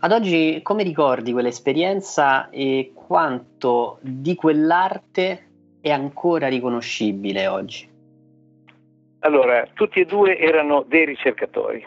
Ad oggi, come ricordi quell'esperienza e quanto di quell'arte è ancora riconoscibile oggi? Allora, tutti e due erano dei ricercatori.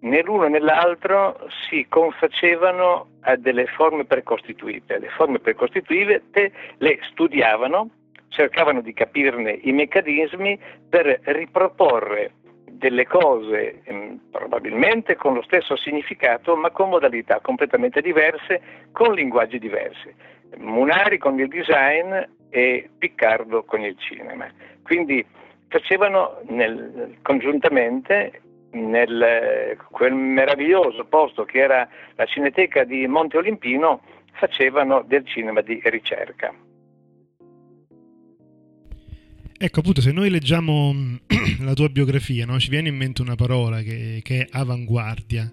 Né l'uno né l'altro si confacevano a delle forme precostituite. Le forme precostituite le studiavano, cercavano di capirne i meccanismi per riproporre delle cose ehm, probabilmente con lo stesso significato ma con modalità completamente diverse, con linguaggi diversi. Munari con il design e Piccardo con il cinema. Quindi facevano nel, congiuntamente nel quel meraviglioso posto che era la Cineteca di Monte Olimpino, facevano del cinema di ricerca. Ecco, appunto, se noi leggiamo *clears throat* la tua biografia, no, ci viene in mente una parola che, che è avanguardia.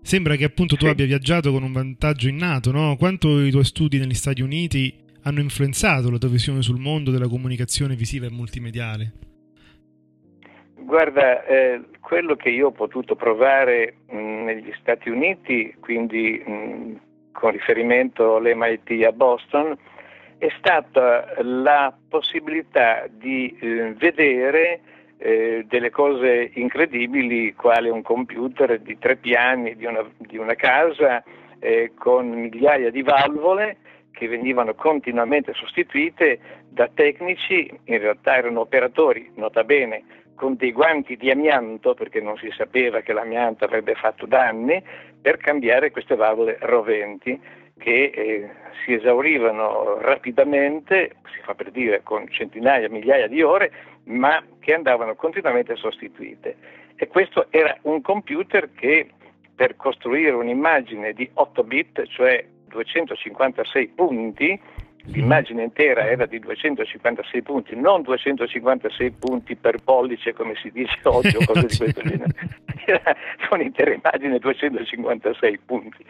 Sembra che appunto tu abbia viaggiato con un vantaggio innato, no? Quanto i tuoi studi negli Stati Uniti hanno influenzato la tua visione sul mondo della comunicazione visiva e multimediale? Guarda, eh, quello che io ho potuto provare mh, negli Stati Uniti, quindi mh, con riferimento all'MIT a Boston, è stata la possibilità di eh, vedere eh, delle cose incredibili, quale un computer di tre piani di una, di una casa eh, con migliaia di valvole che venivano continuamente sostituite da tecnici, in realtà erano operatori, nota bene, con dei guanti di amianto, perché non si sapeva che l'amianto avrebbe fatto danni, per cambiare queste valvole roventi che eh, si esaurivano rapidamente, si fa per dire con centinaia, migliaia di ore, ma che andavano continuamente sostituite. E questo era un computer che per costruire un'immagine di 8 bit, cioè 256 punti, l'immagine intera era di 256 punti, non 256 punti per pollice come si dice oggi o cose di questo genere, *laughs* era un'intera immagine 256 punti.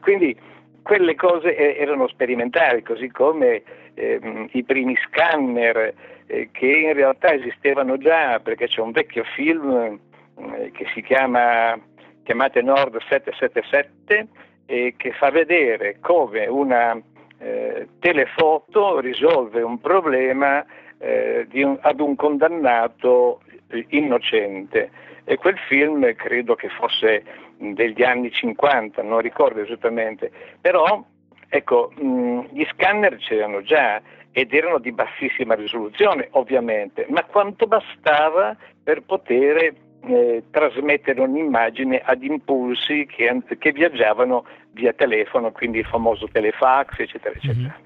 Quindi quelle cose erano sperimentali, così come ehm, i primi scanner eh, che in realtà esistevano già, perché c'è un vecchio film eh, che si chiama chiamate Nord 777 e che fa vedere come una eh, telefoto risolve un problema eh, un, ad un condannato innocente. E quel film credo che fosse degli anni 50, non ricordo esattamente, però ecco, mh, gli scanner c'erano già ed erano di bassissima risoluzione ovviamente, ma quanto bastava per poter eh, trasmettere un'immagine ad impulsi che, che, viaggiavano via telefono, quindi il famoso telefax, eccetera, eccetera. Mm-hmm.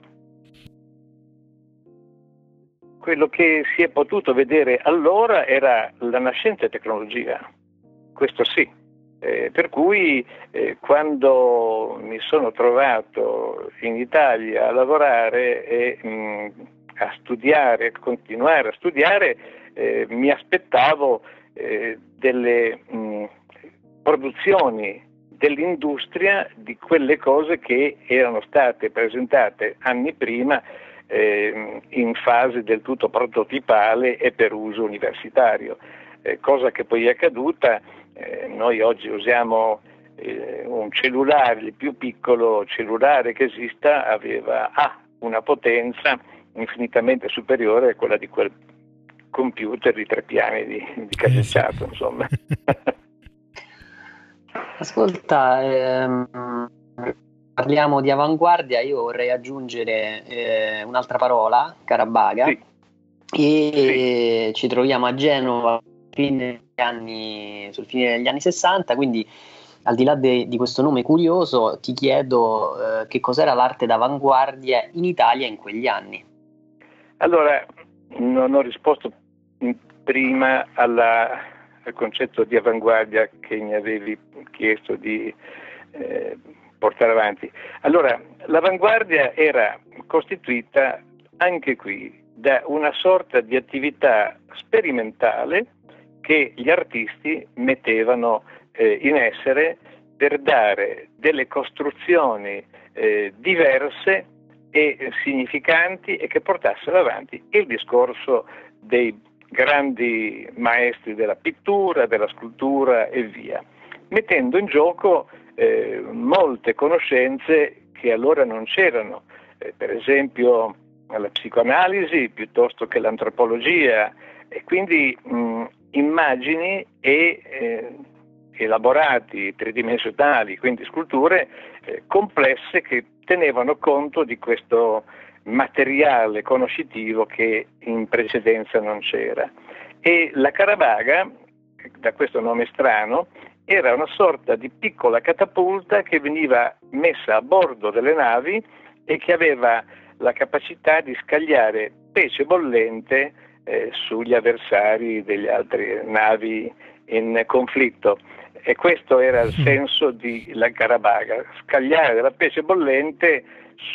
Quello che si è potuto vedere allora era la nascente tecnologia, questo sì, eh, per cui eh, quando mi sono trovato in Italia a lavorare e mh, a studiare, a continuare a studiare, eh, mi aspettavo eh, delle mh, produzioni dell'industria di quelle cose che erano state presentate anni prima eh, in fase del tutto prototipale e per uso universitario, eh, cosa che poi è accaduta eh, noi oggi usiamo eh, un cellulare, il più piccolo cellulare che esista aveva ha una potenza infinitamente superiore a quella di quel computer di tre piani di, di caseggiato, insomma. *laughs* Ascolta, ehm, parliamo di avanguardia, io vorrei aggiungere eh, un'altra parola, Carabaga, sì. e sì. ci troviamo a Genova fine anni, sul fine degli anni 60, quindi al di là de, di questo nome curioso ti chiedo eh, che cos'era l'arte d'avanguardia in Italia in quegli anni. Allora, non ho risposto prima alla, al concetto di avanguardia che mi avevi chiesto di eh, portare avanti. Allora, l'avanguardia era costituita anche qui da una sorta di attività sperimentale che gli artisti mettevano eh, in essere per dare delle costruzioni eh, diverse e significanti e che portassero avanti il discorso dei grandi maestri della pittura, della scultura e via, mettendo in gioco eh, molte conoscenze che allora non c'erano, eh, per esempio la psicoanalisi piuttosto che l'antropologia e quindi mh, immagini e eh, elaborati tridimensionali, quindi sculture eh, complesse che tenevano conto di questo materiale conoscitivo che in precedenza non c'era. E la Caravaga, da questo nome strano, era una sorta di piccola catapulta che veniva messa a bordo delle navi e che aveva la capacità di scagliare pesce bollente eh, sugli avversari delle altre navi in conflitto. E questo era il senso della Carabaga, scagliare della pesce bollente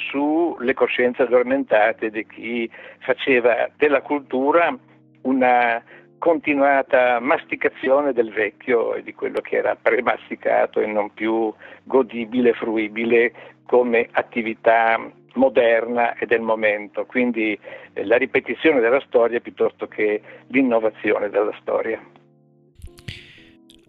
sulle coscienze addormentate di chi faceva della cultura una continuata masticazione del vecchio e di quello che era premasticato e non più godibile, fruibile come attività moderna e del momento, quindi eh, la ripetizione della storia piuttosto che l'innovazione della storia.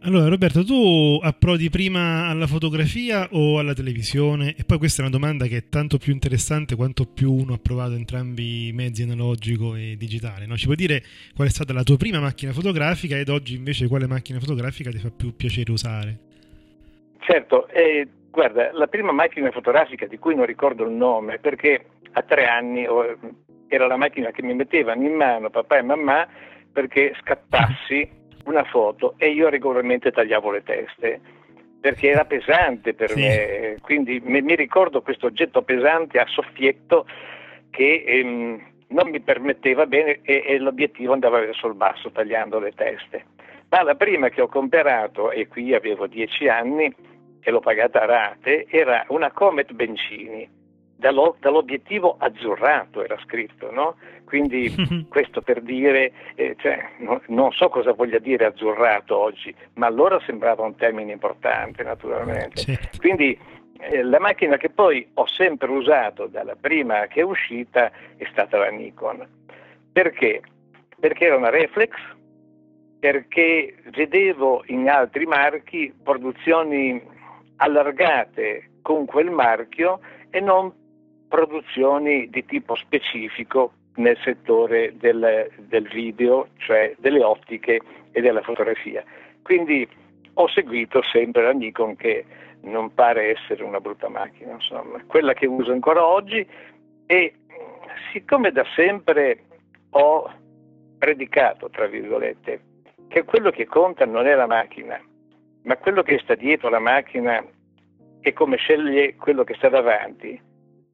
Allora Roberto, tu approdi prima alla fotografia o alla televisione? E poi questa è una domanda che è tanto più interessante quanto più uno ha provato entrambi i mezzi analogico e digitale. No? Ci puoi dire qual è stata la tua prima macchina fotografica ed oggi invece quale macchina fotografica ti fa più piacere usare? Certo, eh, guarda, la prima macchina fotografica di cui non ricordo il nome perché a tre anni oh, era la macchina che mi mettevano in mano papà e mamma perché scattassi una foto e io regolarmente tagliavo le teste perché era pesante per sì. me, quindi mi, mi, ricordo questo oggetto pesante a soffietto che ehm, non mi permetteva bene e, e, l'obiettivo andava verso il basso tagliando le teste. Ma la prima che ho comprato, e qui avevo dieci anni e l'ho pagata a rate, era una Comet Bencini dall'obiettivo azzurrato era scritto, no? Quindi *laughs* questo per dire, eh, cioè, no, non so cosa voglia dire azzurrato oggi, ma allora sembrava un termine importante naturalmente. Certo. Quindi eh, la macchina che poi ho sempre usato dalla prima che è uscita è stata la Nikon. Perché? Perché era una reflex, perché vedevo in altri marchi produzioni allargate con quel marchio e non produzioni di tipo specifico nel settore del, del, video, cioè delle ottiche e della fotografia. Quindi ho seguito sempre la Nikon che non pare essere una brutta macchina, insomma, quella che uso ancora oggi e siccome da sempre ho predicato, tra virgolette, che quello che conta non è la macchina, ma quello che sta dietro la macchina e come sceglie quello che sta davanti,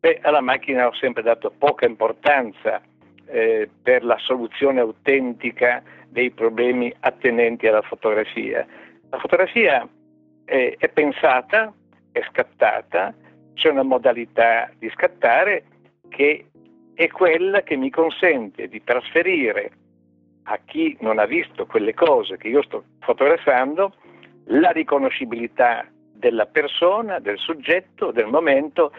Beh, alla macchina ho sempre dato poca importanza eh, per la soluzione autentica dei problemi attenenti alla fotografia. La fotografia è, è pensata, è scattata, c'è una modalità di scattare che è quella che mi consente di trasferire a chi non ha visto quelle cose che io sto fotografando la riconoscibilità della persona, del soggetto, del momento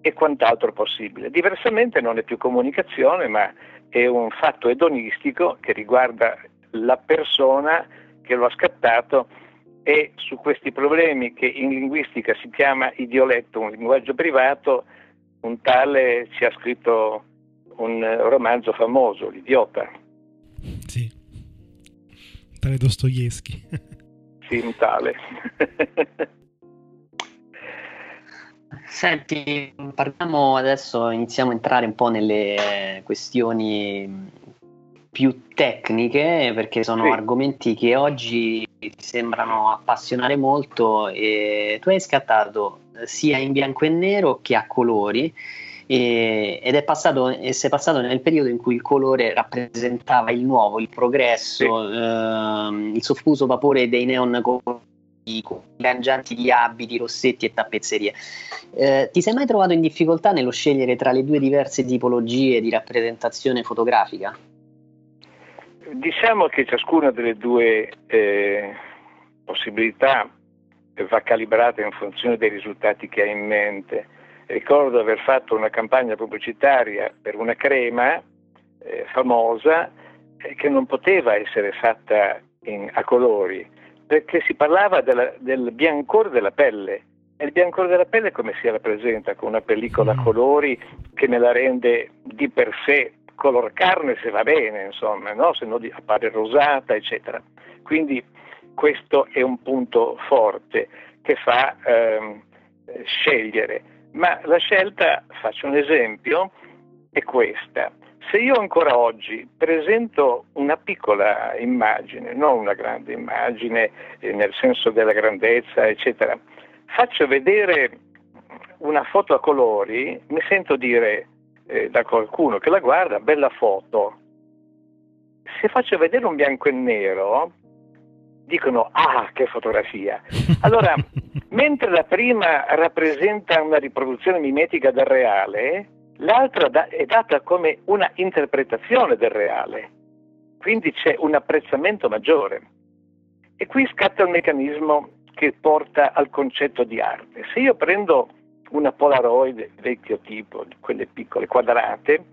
e quant'altro possibile. Diversamente non è più comunicazione, ma è un fatto edonistico che riguarda la persona che lo ha scattato e su questi problemi che in linguistica si chiama idioletto, un linguaggio privato, un tale ci ha scritto un romanzo famoso, L'idiota. Sì, tale Dostoevsky. sì, un tale. *laughs* Senti, parliamo adesso, iniziamo a entrare un po' nelle questioni più tecniche perché sono sì. argomenti che oggi ti sembrano appassionare molto e tu hai scattato sia in bianco e nero che a colori e, ed è passato, e sei passato nel periodo in cui il colore rappresentava il nuovo, il progresso, sì. ehm, il soffuso vapore dei neon colori cangianti di abiti, rossetti e tappezzerie. Eh, ti sei mai trovato in difficoltà nello scegliere tra le due diverse tipologie di rappresentazione fotografica? Diciamo che ciascuna delle due eh, possibilità va calibrata in funzione dei risultati che hai in mente. Ricordo di aver fatto una campagna pubblicitaria per una crema eh, famosa eh, che non poteva essere fatta in, a colori perché si parlava della, del biancore della pelle. E il biancore della pelle come si rappresenta? Con una pellicola a mm. colori che me la rende di per sé color carne se va bene, insomma, no? se no appare rosata, eccetera. Quindi questo è un punto forte che fa ehm, scegliere. Ma la scelta, faccio un esempio, è questa. Se io ancora oggi presento una piccola immagine, non una grande immagine eh, nel senso della grandezza, eccetera, faccio vedere una foto a colori, mi sento dire eh, da qualcuno che la guarda, bella foto. Se faccio vedere un bianco e nero, dicono ah che fotografia. *laughs* Allora, mentre la prima rappresenta una riproduzione mimetica del reale, l'altra è data come una interpretazione del reale, quindi c'è un apprezzamento maggiore. E qui scatta un meccanismo che porta al concetto di arte. Se io prendo una Polaroid vecchio tipo, quelle piccole quadrate,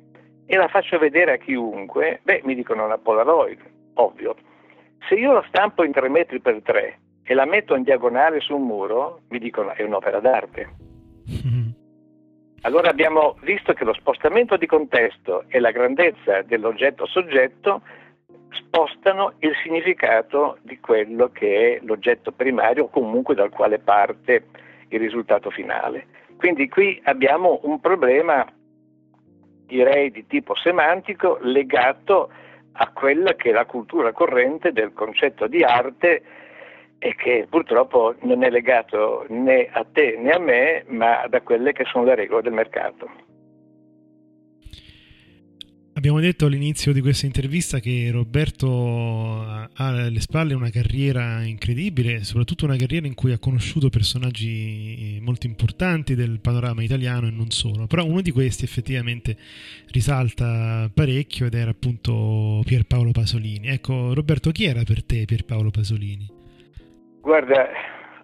e la faccio vedere a chiunque, beh, mi dicono una Polaroid, ovvio. Se io la stampo in 3 metri per 3 e la metto in diagonale su un muro, mi dicono è un'opera d'arte. *laughs* Allora abbiamo visto che lo spostamento di contesto e la grandezza dell'oggetto soggetto spostano il significato di quello che è l'oggetto primario o comunque dal quale parte il risultato finale. Quindi qui abbiamo un problema, direi, di tipo semantico legato a quella che è la cultura corrente del concetto di arte e che purtroppo non è legato né a te né a me, ma da quelle che sono le regole del mercato. Abbiamo detto all'inizio di questa intervista che Roberto ha alle spalle una carriera incredibile, soprattutto una carriera in cui ha conosciuto personaggi molto importanti del panorama italiano e non solo, però uno di questi effettivamente risalta parecchio ed era appunto Pierpaolo Pasolini. Ecco, Roberto, chi era per te Pierpaolo Pasolini? Guarda,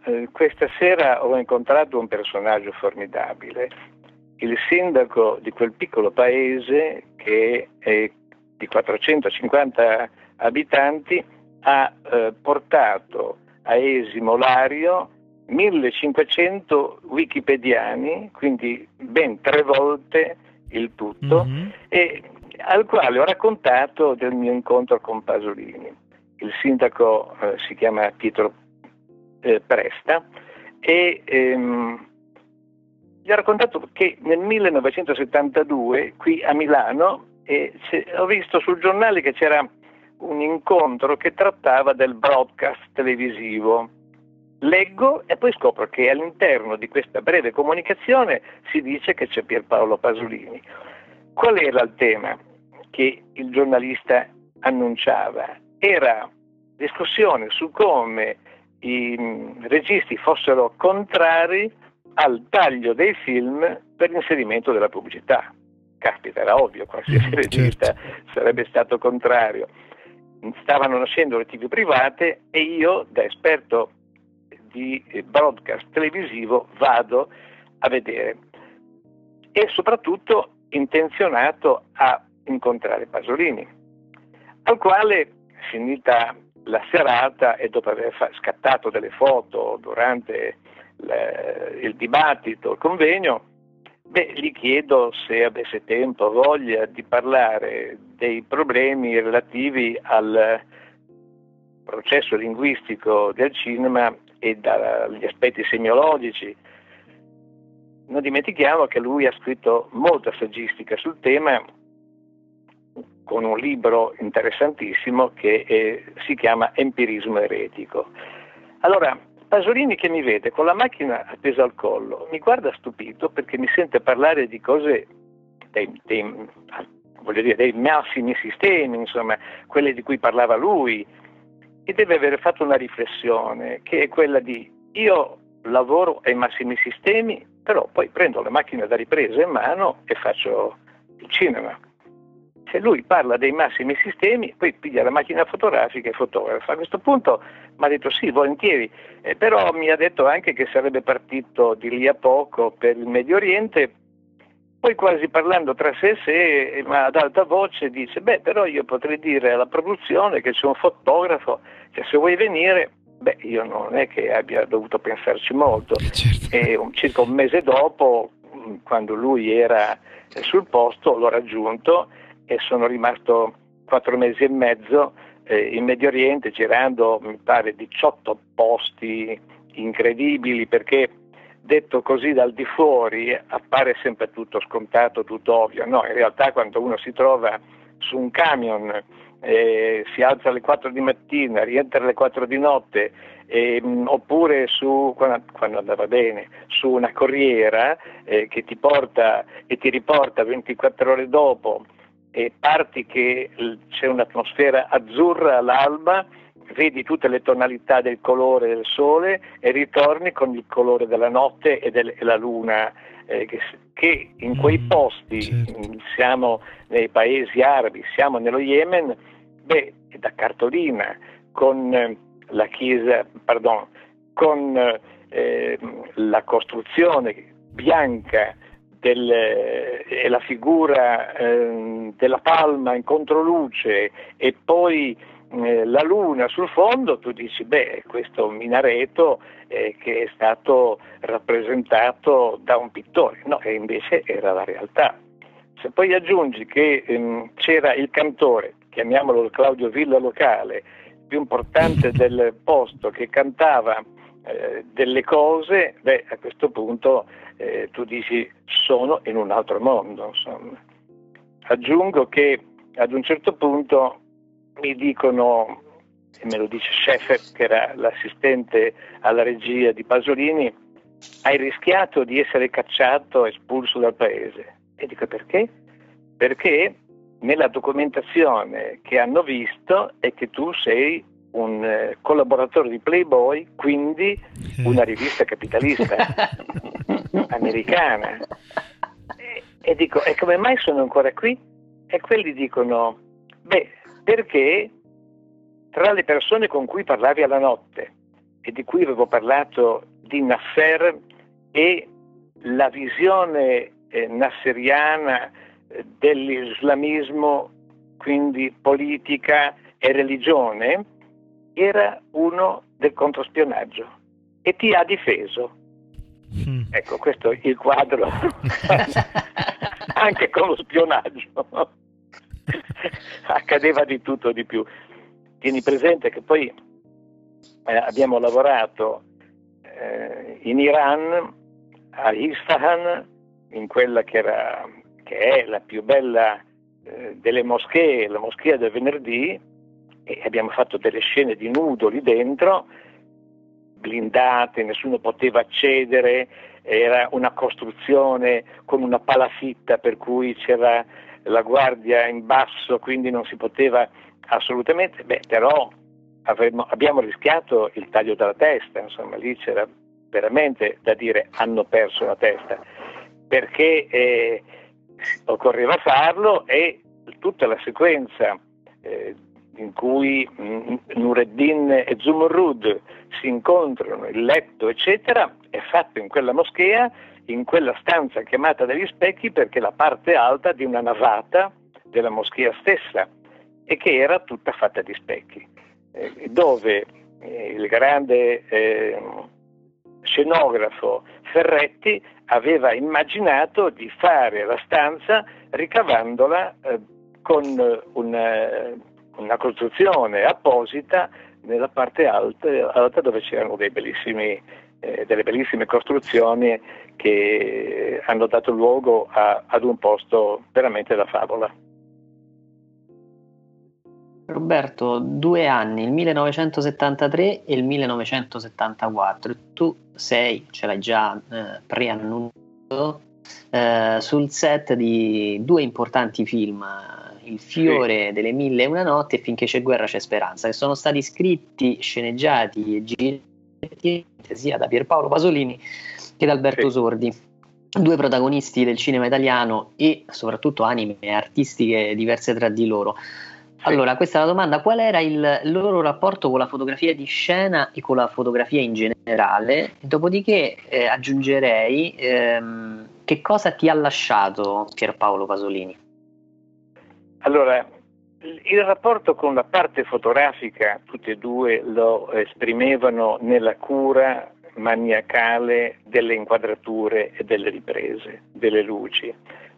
eh, questa sera ho incontrato un personaggio formidabile, il sindaco di quel piccolo paese che è di 450 abitanti ha eh, portato a esimo Lario 1500 wikipediani, quindi ben tre volte il tutto, mm-hmm. e al quale ho raccontato del mio incontro con Pasolini. Il sindaco eh, si chiama Pietro eh, Presta e ehm, gli ho raccontato che nel 1972 qui a Milano eh, ho visto sul giornale che c'era un incontro che trattava del broadcast televisivo. Leggo e poi scopro che all'interno di questa breve comunicazione si dice che c'è Pierpaolo Pasolini. Qual era il tema che il giornalista annunciava? Era discussione su come i registi fossero contrari al taglio dei film per l'inserimento della pubblicità. Caspita, era ovvio, qualsiasi mm, regista certo. sarebbe stato contrario. Stavano nascendo le tv private e io, da esperto di broadcast televisivo, vado a vedere. E soprattutto intenzionato a incontrare Pasolini, al quale, finita la serata e dopo aver scattato delle foto durante il dibattito, il convegno, beh, gli chiedo se avesse tempo, voglia di parlare dei problemi relativi al processo linguistico del cinema e dagli aspetti semiologici. Non dimentichiamo che lui ha scritto molta saggistica sul tema con un libro interessantissimo che è, si chiama Empirismo eretico. Allora, Pasolini che mi vede con la macchina appesa al collo, mi guarda stupito perché mi sente parlare di cose, dei, dei, dire, dei massimi sistemi, insomma, quelle di cui parlava lui, e deve aver fatto una riflessione che è quella di io lavoro ai massimi sistemi, però poi prendo la macchina da ripresa in mano e faccio il cinema se lui parla dei massimi sistemi, poi piglia la macchina fotografica e fotografa. A questo punto mi ha detto sì, volentieri, eh, però mi ha detto anche che sarebbe partito di lì a poco per il Medio Oriente, poi quasi parlando tra sé e sé, ma ad alta voce dice, beh però io potrei dire alla produzione che c'è un fotografo, che se vuoi venire, beh io non è che abbia dovuto pensarci molto. Certo. E un, circa un mese dopo, quando lui era sul posto, l'ho raggiunto e sono rimasto quattro mesi e mezzo eh, in Medio Oriente girando mi pare 18 posti incredibili perché detto così dal di fuori appare sempre tutto scontato, tutto ovvio, no, in realtà quando uno si trova su un camion, eh, si alza alle 4 di mattina, rientra alle 4 di notte, eh, oppure su, quando, quando, andava bene, su una corriera eh, che ti porta e ti riporta 24 ore dopo e parti che c'è un'atmosfera azzurra all'alba, vedi tutte le tonalità del colore del sole e ritorni con il colore della notte e, del, e la luna, eh, che, che, in quei mm, posti, certo. siamo nei paesi arabi, siamo nello Yemen, beh, da cartolina, con eh, la chiesa, pardon, con eh, la costruzione bianca del, e la figura eh, della palma in controluce e poi eh, la luna sul fondo, tu dici, beh, questo minareto eh, che è stato rappresentato da un pittore, no, e invece era la realtà. Se poi aggiungi che ehm, c'era il cantore, chiamiamolo Claudio Villa locale, più importante *laughs* del posto, che cantava eh, delle cose, beh, a questo punto eh, tu dici sono in un altro mondo. Insomma. Aggiungo che ad un certo punto mi dicono, e me lo dice Scheffer, che era l'assistente alla regia di Pasolini, hai rischiato di essere cacciato, espulso dal paese. E dico perché? Perché nella documentazione che hanno visto è che tu sei un eh, collaboratore di Playboy, quindi una rivista capitalista *laughs* americana. E, e, dico, e come mai sono ancora qui? E quelli dicono, beh, perché tra le persone con cui parlavi alla notte e di cui avevo parlato di Nasser e la visione eh, nasseriana eh, dell'islamismo, quindi politica e religione, era uno del controspionaggio e ti ha difeso. Mm. Ecco, questo è il quadro, *laughs* anche con lo spionaggio. *laughs* Accadeva di tutto di più. Tieni presente che poi eh, abbiamo lavorato eh, in Iran, a Isfahan, in quella che, era, che è la più bella eh, delle moschee, la moschea del venerdì, e abbiamo fatto delle scene di nudo lì dentro, blindate, nessuno poteva accedere, era una costruzione con una palafitta per cui c'era la guardia in basso, quindi non si poteva assolutamente, beh però avremmo, abbiamo rischiato il taglio della testa, insomma lì c'era veramente da dire hanno perso la testa, perché eh, occorreva farlo e tutta la sequenza eh, in cui mm, Nureddin e Zumurrud si incontrano, il letto, eccetera, è fatto in quella moschea, in quella stanza chiamata degli specchi, perché la parte alta di una navata della moschea stessa e che era tutta fatta di specchi, eh, dove eh, il grande eh, scenografo Ferretti aveva immaginato di fare la stanza ricavandola con una una costruzione apposita nella parte alta, alta dove c'erano eh, delle bellissime costruzioni che hanno dato luogo a, ad un posto veramente da favola. Roberto, due anni, il 1973 e il 1974. Tu sei, ce l'hai già eh, preannunciato, eh, sul set di due importanti film il fiore sì. delle mille e una notti e finché c'è guerra c'è speranza, che sono stati scritti, sceneggiati e girati sia da Pierpaolo Pasolini che da Alberto sì. Sordi, due protagonisti del cinema italiano e soprattutto anime artistiche diverse tra di loro. Allora, questa è la domanda, qual era il loro rapporto con la fotografia di scena e con la fotografia in generale? Dopodiché eh, aggiungerei ehm, che cosa ti ha lasciato Pierpaolo Pasolini? Allora, il rapporto con la parte fotografica, tutti e due lo esprimevano nella cura maniacale delle inquadrature e delle riprese, delle luci,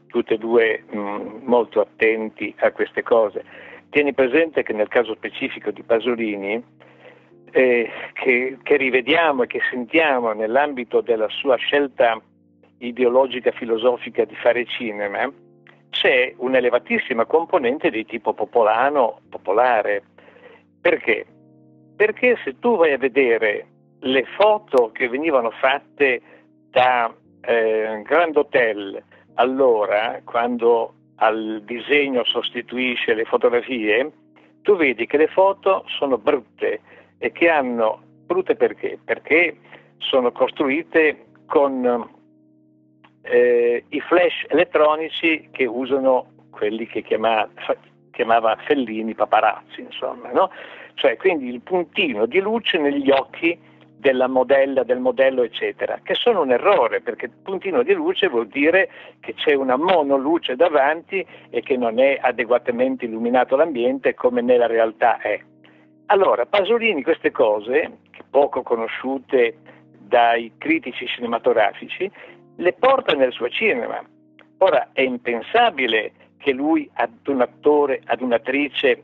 tutti e due mh, molto attenti a queste cose. Tieni presente che nel caso specifico di Pasolini, eh, che, che rivediamo e che sentiamo nell'ambito della sua scelta ideologica filosofica di fare cinema, c'è un'elevatissima componente di tipo popolano, popolare. Perché? Perché se tu vai a vedere le foto che venivano fatte da eh, Grand Hotel allora, quando al disegno sostituisce le fotografie, tu vedi che le foto sono brutte e che hanno brutte perché? Perché sono costruite con eh, i flash elettronici che usano quelli che chiama, chiamava Fellini paparazzi, insomma, no? cioè quindi il puntino di luce negli occhi della modella, del modello, eccetera, che sono un errore, perché puntino di luce vuol dire che c'è una monoluce davanti e che non è adeguatamente illuminato l'ambiente come nella realtà è. Allora, Pasolini queste cose, poco conosciute dai critici cinematografici, le porta nel suo cinema. Ora è impensabile che lui ad un attore, ad un'attrice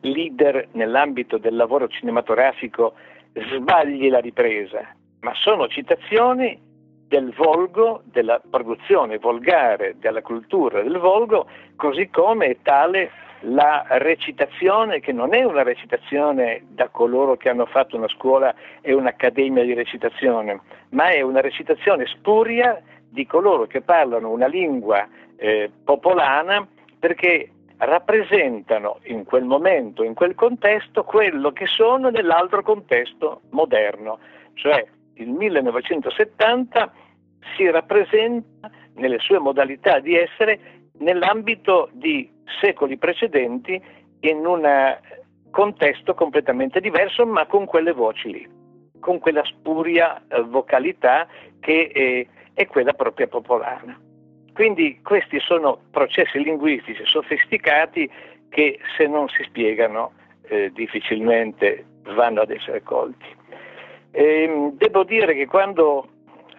leader nell'ambito del lavoro cinematografico sbagli la ripresa, ma sono citazioni del volgo, della produzione volgare, della cultura del volgo, così come è tale la recitazione, che non è una recitazione da coloro che hanno fatto una scuola e un'accademia di recitazione, ma è una recitazione spuria di coloro che parlano una lingua eh, popolana perché rappresentano in quel momento, in quel contesto, quello che sono nell'altro contesto moderno, cioè il 1970 si rappresenta nelle sue modalità di essere nell'ambito di secoli precedenti in un contesto completamente diverso, ma con quelle voci lì, con quella spuria eh, vocalità che è, è quella propria popolana. Quindi questi sono processi linguistici sofisticati che se non si spiegano eh, difficilmente vanno ad essere colti. E, ehm, devo dire che quando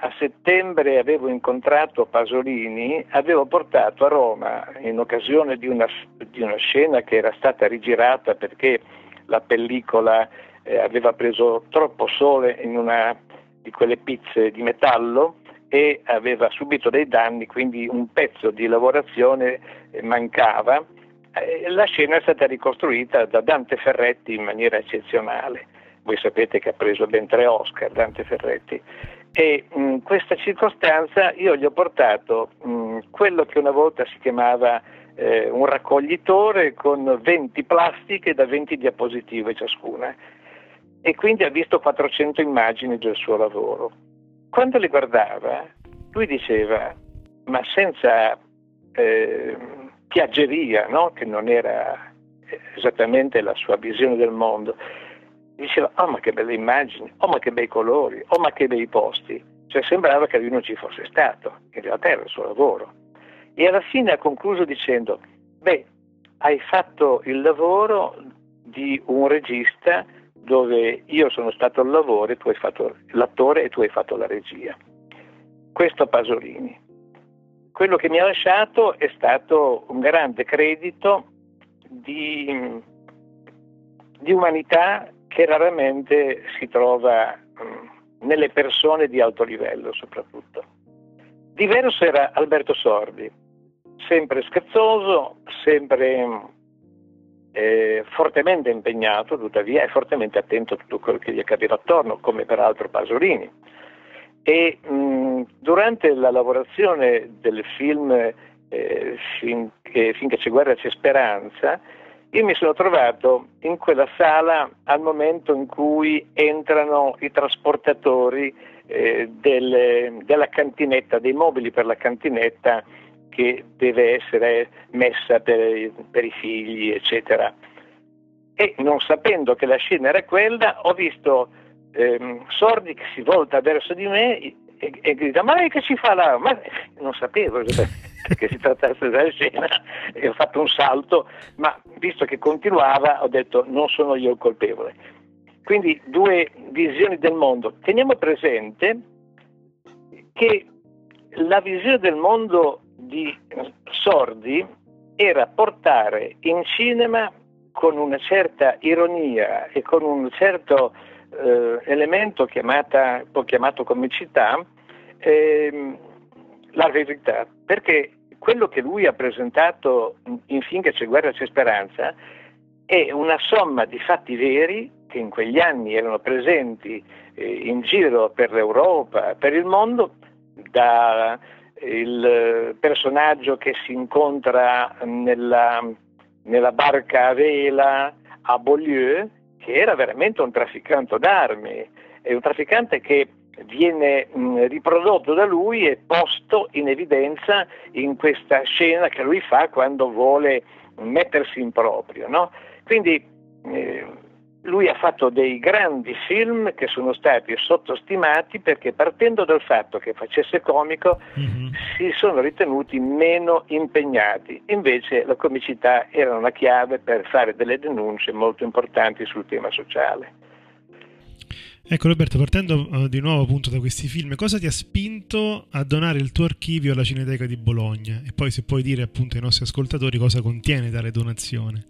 a settembre avevo incontrato Pasolini, avevo portato a Roma, in occasione di una, di una scena che era stata rigirata perché la pellicola eh, aveva preso troppo sole in una di quelle pizze di metallo e aveva subito dei danni, quindi un pezzo di lavorazione eh, mancava. Eh, la scena è stata ricostruita da Dante Ferretti in maniera eccezionale. Voi sapete che ha preso ben tre Oscar Dante Ferretti e in questa circostanza io gli ho portato mh, quello che una volta si chiamava eh, un raccoglitore con 20 plastiche da 20 diapositive ciascuna e quindi ha visto 400 immagini del suo lavoro. Quando le guardava, lui diceva, ma senza eh, piaggeria, no? che non era esattamente la sua visione del mondo, diceva, oh ma che belle immagini, oh ma che bei colori, oh ma che bei posti. Cioè sembrava che lui non ci fosse stato, in realtà era il suo lavoro. E alla fine ha concluso dicendo, beh, hai fatto il lavoro di un regista dove io sono stato il lavoro, tu hai fatto l'attore e tu hai fatto la regia. Questo Pasolini. Quello che mi ha lasciato è stato un grande credito di, di umanità che raramente si trova mm, nelle persone di alto livello soprattutto. Diverso era Alberto Sordi, sempre scherzoso, sempre eh, fortemente impegnato, tuttavia, e fortemente attento a tutto quello che gli accadeva attorno, come peraltro Pasolini. E mh, mm, durante la lavorazione del film eh, finché, finché c'è guerra c'è speranza, io mi sono trovato in quella sala al momento in cui entrano i trasportatori eh, delle, della cantinetta, dei mobili per la cantinetta che deve essere messa per, per i figli, eccetera. E non sapendo che la scena era quella, ho visto ehm, Sordi che si volta verso di me e, e grida: Ma lei che ci fa là? Ma non sapevo che si trattasse della scena e ho fatto un salto, ma visto che continuava ho detto non sono io il colpevole. Quindi due visioni del mondo. Teniamo presente che la visione del mondo di Sordi era portare in cinema con una certa ironia e con un certo eh, elemento chiamata, chiamato comicità eh, la verità, perché quello che lui ha presentato in Finché c'è guerra c'è speranza è una somma di fatti veri che in quegli anni erano presenti eh, in giro per l'Europa, per il mondo, da il personaggio che si incontra nella, nella barca a vela a Beaulieu, che era veramente un trafficante d'armi, è un trafficante che viene mh, riprodotto da lui e posto in evidenza in questa scena che lui fa quando vuole mettersi in proprio. No? Quindi eh, lui ha fatto dei grandi film che sono stati sottostimati perché partendo dal fatto che facesse comico mm-hmm. si sono ritenuti meno impegnati, invece la comicità era una chiave per fare delle denunce molto importanti sul tema sociale. Ecco Roberto, partendo uh, di nuovo appunto da questi film, cosa ti ha spinto a donare il tuo archivio alla Cineteca di Bologna? E poi se puoi dire appunto ai nostri ascoltatori cosa contiene tale donazione.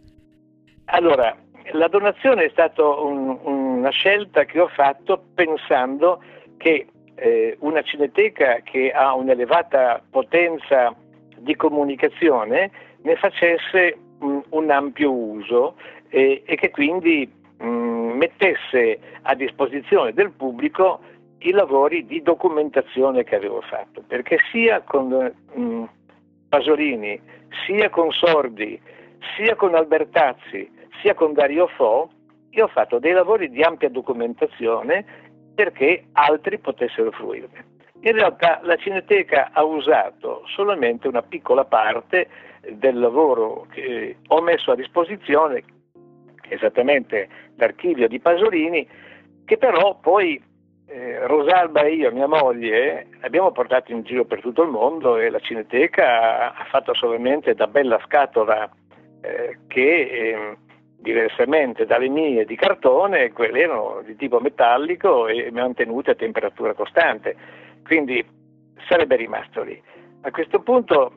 Allora, la donazione è stata un, una scelta che ho fatto pensando che eh, una cineteca che ha un'elevata potenza di comunicazione ne facesse mh, un ampio uso eh, e che quindi mh, mettesse a disposizione del pubblico i lavori di documentazione che avevo fatto, perché sia con mh, Pasolini, sia con Sordi, sia con Albertazzi, sia con Dario Fo, io ho fatto dei lavori di ampia documentazione perché altri potessero fruirne. In realtà la Cineteca ha usato solamente una piccola parte del lavoro che ho messo a disposizione, esattamente l'archivio di Pasolini, che però poi eh, Rosalba e io, mia moglie, abbiamo portato in giro per tutto il mondo e la Cineteca ha fatto solamente da bella scatola eh, che eh, diversamente dalle mie di cartone, quelle erano di tipo metallico e mantenute a temperatura costante, quindi sarebbe rimasto lì. A questo punto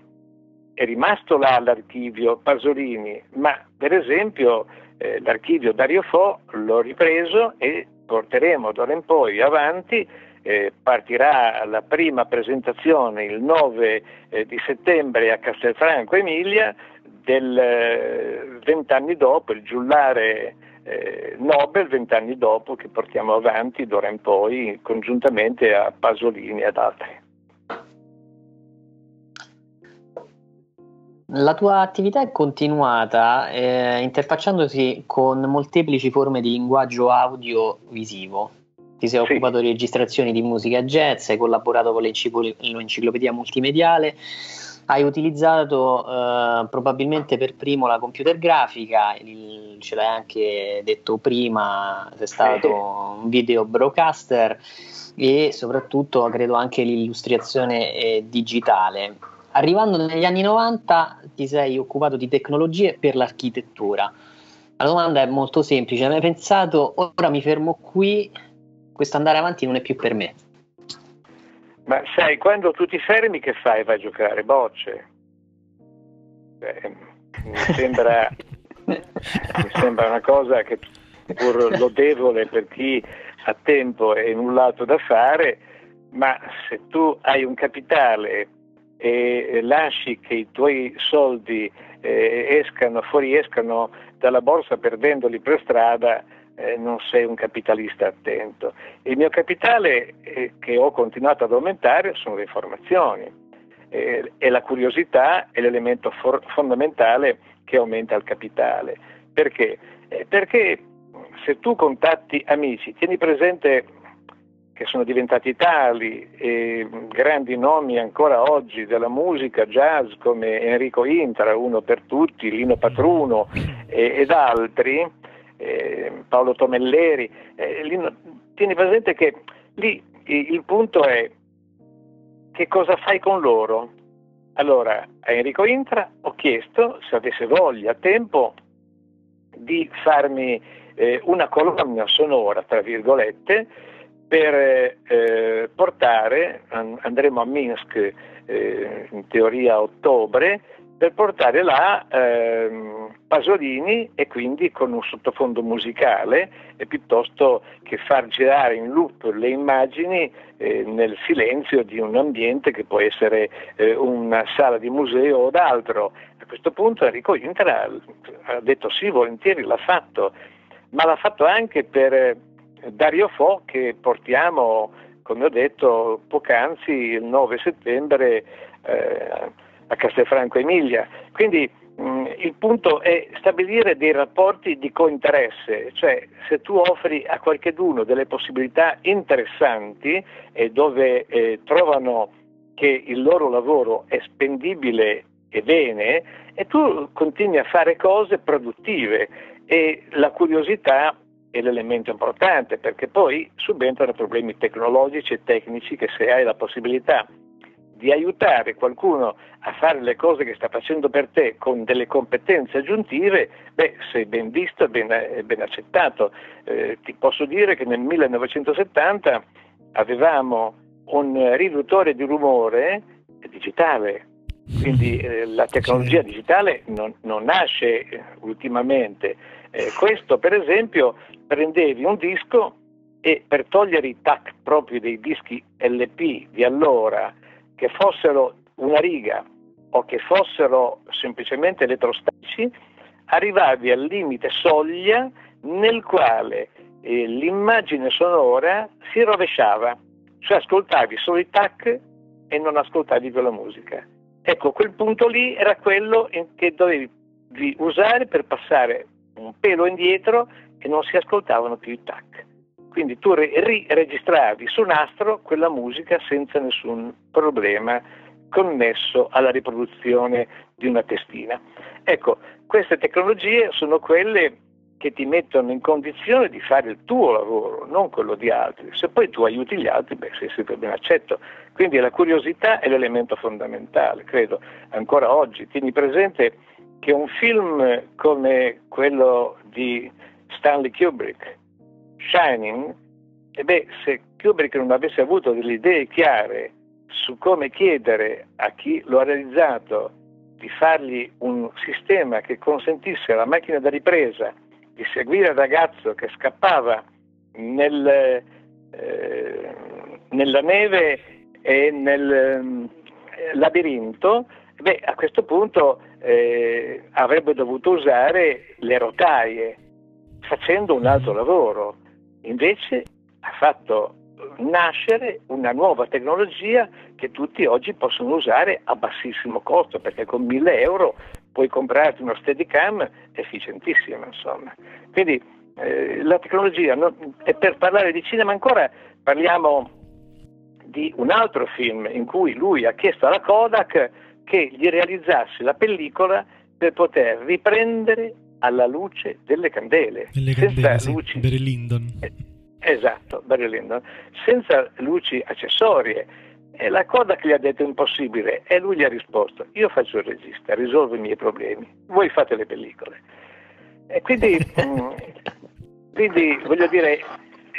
è rimasto là l'archivio Pasolini, ma per esempio eh, l'archivio Dario Fo l'ho ripreso e porteremo d'ora in poi avanti eh, partirà la prima presentazione il 9 eh, di settembre a Castelfranco Emilia del eh, vent'anni dopo, il giullare eh, Nobel vent'anni dopo che portiamo avanti d'ora in poi congiuntamente a Pasolini e ad altri. La tua attività è continuata eh, interfacciandosi con molteplici forme di linguaggio audio-visivo. Ti sei sì. occupato di registrazioni di musica jazz, hai collaborato con l'enciclopedia multimediale, hai utilizzato eh, probabilmente per primo la computer grafica, il, ce l'hai anche detto prima, sei stato un video broadcaster e soprattutto credo anche l'illustrazione eh, digitale. Arrivando negli anni 90 ti sei occupato di tecnologie per l'architettura. La domanda è molto semplice, hai mai pensato ora mi fermo qui, questo andare avanti non è più per me? Ma sai, quando tu ti fermi che fai? Vai a giocare bocce. Beh, mi, sembra, *laughs* mi sembra una cosa che pur lodevole per chi ha tempo e nullato da fare, ma se tu hai un capitale e lasci che i tuoi soldi eh, escano, fuoriescano dalla borsa perdendoli per strada, eh, non sei un capitalista attento. Il mio capitale eh, che ho continuato ad aumentare sono le informazioni eh, e la curiosità è l'elemento for- fondamentale che aumenta il capitale. Perché? Eh, perché se tu contatti amici, tieni presente che sono diventati tali e grandi nomi ancora oggi della musica jazz come Enrico Intra, uno per tutti, Lino Patruno e, ed altri, eh, Paolo Tomelleri, eh, lì, tieni presente che lì il punto è che cosa fai con loro? Allora, a Enrico Intra ho chiesto se avesse voglia, tempo, di farmi eh, una colonna sonora, tra virgolette, per eh, portare, andremo a Minsk eh, in teoria a ottobre, per portare là ehm, Pasolini e quindi con un sottofondo musicale e piuttosto che far girare in loop le immagini eh, nel silenzio di un ambiente che può essere eh, una sala di museo o d'altro. A questo punto Enrico Intra ha detto sì, volentieri l'ha fatto, ma l'ha fatto anche per eh, Dario Fo che portiamo, come ho detto poc'anzi, il 9 settembre eh, a Castelfranco Emilia. Quindi mh, mm, il punto è stabilire dei rapporti di cointeresse, cioè se tu offri a qualcheduno delle possibilità interessanti e dove eh, trovano che il loro lavoro è spendibile e bene, e tu continui a fare cose produttive e la curiosità è l'elemento importante perché poi subentrano problemi tecnologici e tecnici che se hai la possibilità di aiutare qualcuno a fare le cose che sta facendo per te con delle competenze aggiuntive, beh, sei ben visto e ben, ben, accettato. Eh, ti posso dire che nel 1970 avevamo un riduttore di rumore digitale, quindi eh, la tecnologia digitale non, non nasce eh, ultimamente. Eh, questo per esempio prendevi un disco e per togliere i tac proprio dei dischi LP di allora, che fossero una riga o che fossero semplicemente elettrostatici, arrivavi al limite soglia nel quale eh, l'immagine sonora si rovesciava, cioè ascoltavi solo i tac e non ascoltavi quella musica. Ecco, quel punto lì era quello che dovevi usare per passare un pelo indietro e non si ascoltavano più i tac. Quindi tu riregistravi su nastro quella musica senza nessun problema connesso alla riproduzione di una testina. Ecco, queste tecnologie sono quelle che ti mettono in condizione di fare il tuo lavoro, non quello di altri. Se poi tu aiuti gli altri, beh, sei sempre ben accetto. Quindi la curiosità è l'elemento fondamentale, credo, ancora oggi. Tieni presente che un film come quello di Stanley Kubrick, Shining, e beh, se Kubrick non avesse avuto delle idee chiare su come chiedere a chi lo ha realizzato di fargli un sistema che consentisse alla macchina da ripresa di seguire il ragazzo che scappava nel, eh, nella neve e nel eh, labirinto, beh, a questo punto eh, avrebbe dovuto usare le rotaie facendo un altro lavoro. Invece ha fatto nascere una nuova tecnologia che tutti oggi possono usare a bassissimo costo, perché con 1000 euro puoi comprarti uno Steadicam efficientissimo, insomma. Quindi eh, la tecnologia, no, e per parlare di cinema ancora parliamo di un altro film in cui lui ha chiesto alla Kodak che gli realizzasse la pellicola per poter riprendere alla luce delle candele. Delle candele, sì, luci. Barry Lyndon. Eh, esatto, Barry Lyndon. Senza luci accessorie. E la Kodak gli ha detto impossibile e lui gli ha risposto io faccio il regista, risolvo i miei problemi, voi fate le pellicole. E quindi, *laughs* mm, quindi voglio dire,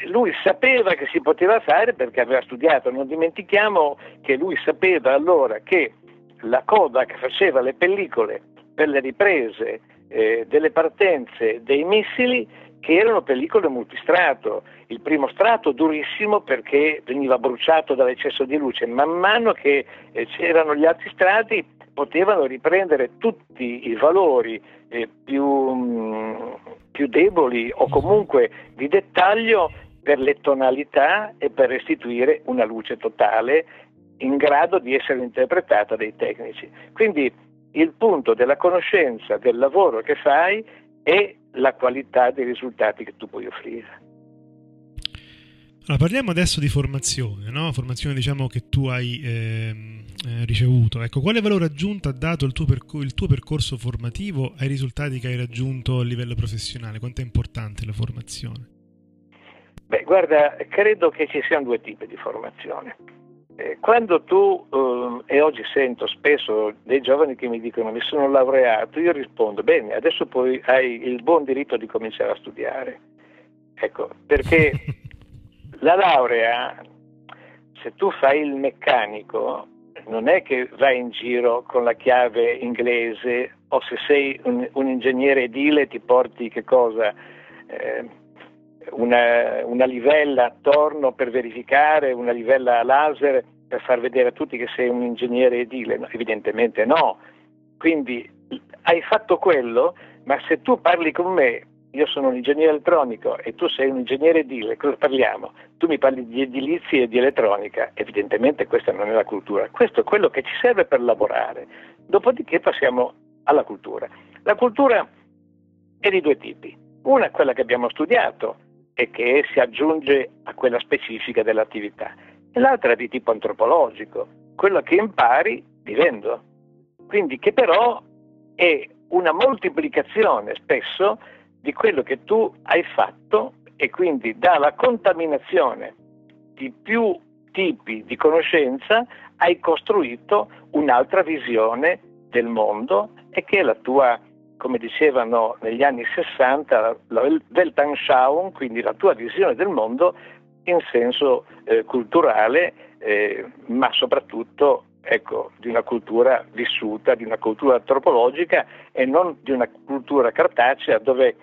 lui sapeva che si poteva fare perché aveva studiato, non dimentichiamo che lui sapeva allora che la Kodak faceva le pellicole per le riprese eh, delle partenze dei missili che erano pellicole multistrato. Il primo strato durissimo perché veniva bruciato dall'eccesso di luce, man mano che eh, c'erano gli altri strati potevano riprendere tutti i valori eh, più, mh, mm, più deboli o comunque di dettaglio per le tonalità e per restituire una luce totale in grado di essere interpretata dai tecnici. Quindi il punto della conoscenza del lavoro che fai è la qualità dei risultati che tu puoi offrire. Allora, parliamo adesso di formazione, no? formazione diciamo, che tu hai ehm, eh, ricevuto. Ecco, quale valore aggiunto ha dato il tuo, percor- il tuo, percorso formativo ai risultati che hai raggiunto a livello professionale? Quanto è importante la formazione? Beh, guarda, credo che ci siano due tipi di formazione. Eh, quando tu, eh, e oggi sento spesso dei giovani che mi dicono mi sono laureato, io rispondo, bene, adesso poi hai il buon diritto di cominciare a studiare. Ecco, perché *laughs* la laurea, se tu fai il meccanico, non è che vai in giro con la chiave inglese o se sei un, un ingegnere edile ti porti che cosa? Eh, una, una, livella attorno per verificare, una livella laser per far vedere a tutti che sei un ingegnere edile? No, evidentemente no. Quindi hai fatto quello, ma se tu parli con me, io sono un ingegnere elettronico e tu sei un ingegnere edile, cosa parliamo? Tu mi parli di edilizia e di elettronica, evidentemente questa non è la cultura, questo è quello che ci serve per lavorare. Dopodiché passiamo alla cultura. La cultura è di due tipi. Una è quella che abbiamo studiato, e che si aggiunge a quella specifica dell'attività. E l'altra di tipo antropologico, quella che impari vivendo. Quindi che però è una moltiplicazione spesso di quello che tu hai fatto e quindi dalla contaminazione di più tipi di conoscenza hai costruito un'altra visione del mondo e che è la tua, come dicevano negli anni 60, la Weltanschauung, quindi la tua visione del mondo in senso eh, culturale, eh, ma soprattutto ecco, di una cultura vissuta, di una cultura antropologica e non di una cultura cartacea dove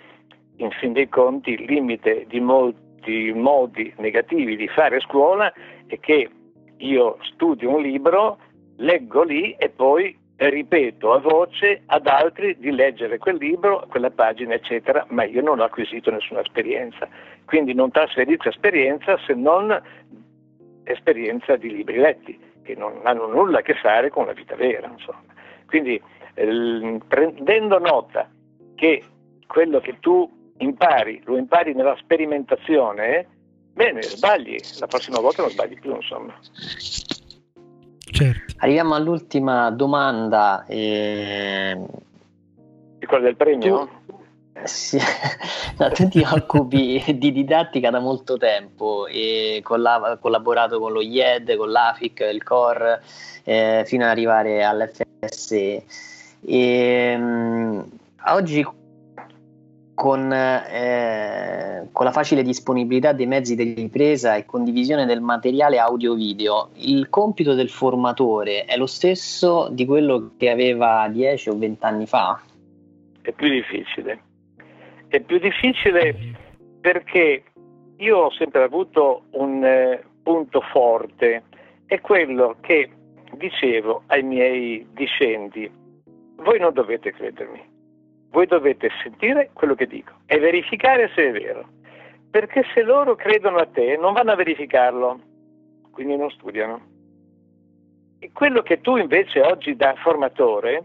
in fin dei conti il limite di molti modi negativi di fare scuola è che io studio un libro, leggo lì e poi ripeto a voce ad altri di leggere quel libro, quella pagina, eccetera, ma io non ho acquisito nessuna esperienza. Quindi non trasferisco esperienza se non esperienza di libri letti, che non hanno nulla a che fare con la vita vera. Insomma. Quindi eh, prendendo nota che quello che tu impari, lo impari nella sperimentazione, bene, sbagli, la prossima volta non sbagli più, insomma. Certo. Arriviamo all'ultima domanda. E... Di quella del premio? Tu, sì. *laughs* no, tu ti occupi *laughs* di didattica da molto tempo e hai collaborato con lo IED, con l'AFIC, il COR, eh, fino ad arrivare all'FSE. E, um, oggi con, eh, con, la facile disponibilità dei mezzi di ripresa e condivisione del materiale audio-video, il compito del formatore è lo stesso di quello che aveva 10 o 20 anni fa? È più difficile. È più difficile perché io ho sempre avuto un eh, punto forte, è quello che dicevo ai miei discendi, voi non dovete credermi voi dovete sentire quello che dico e verificare se è vero. Perché se loro credono a te non vanno a verificarlo, quindi non studiano. E quello che tu invece oggi da formatore,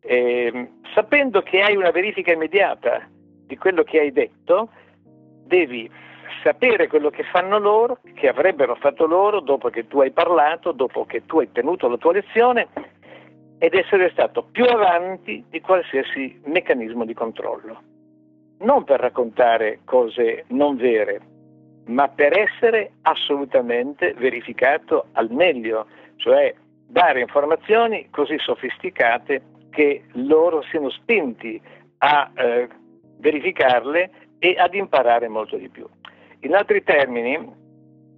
eh, sapendo che hai una verifica immediata di quello che hai detto, devi sapere quello che fanno loro, che avrebbero fatto loro dopo che tu hai parlato, dopo che tu hai tenuto la tua lezione ed essere stato più avanti di qualsiasi meccanismo di controllo. Non per raccontare cose non vere, ma per essere assolutamente verificato al meglio, cioè dare informazioni così sofisticate che loro siano spinti a eh, verificarle e ad imparare molto di più. In altri termini,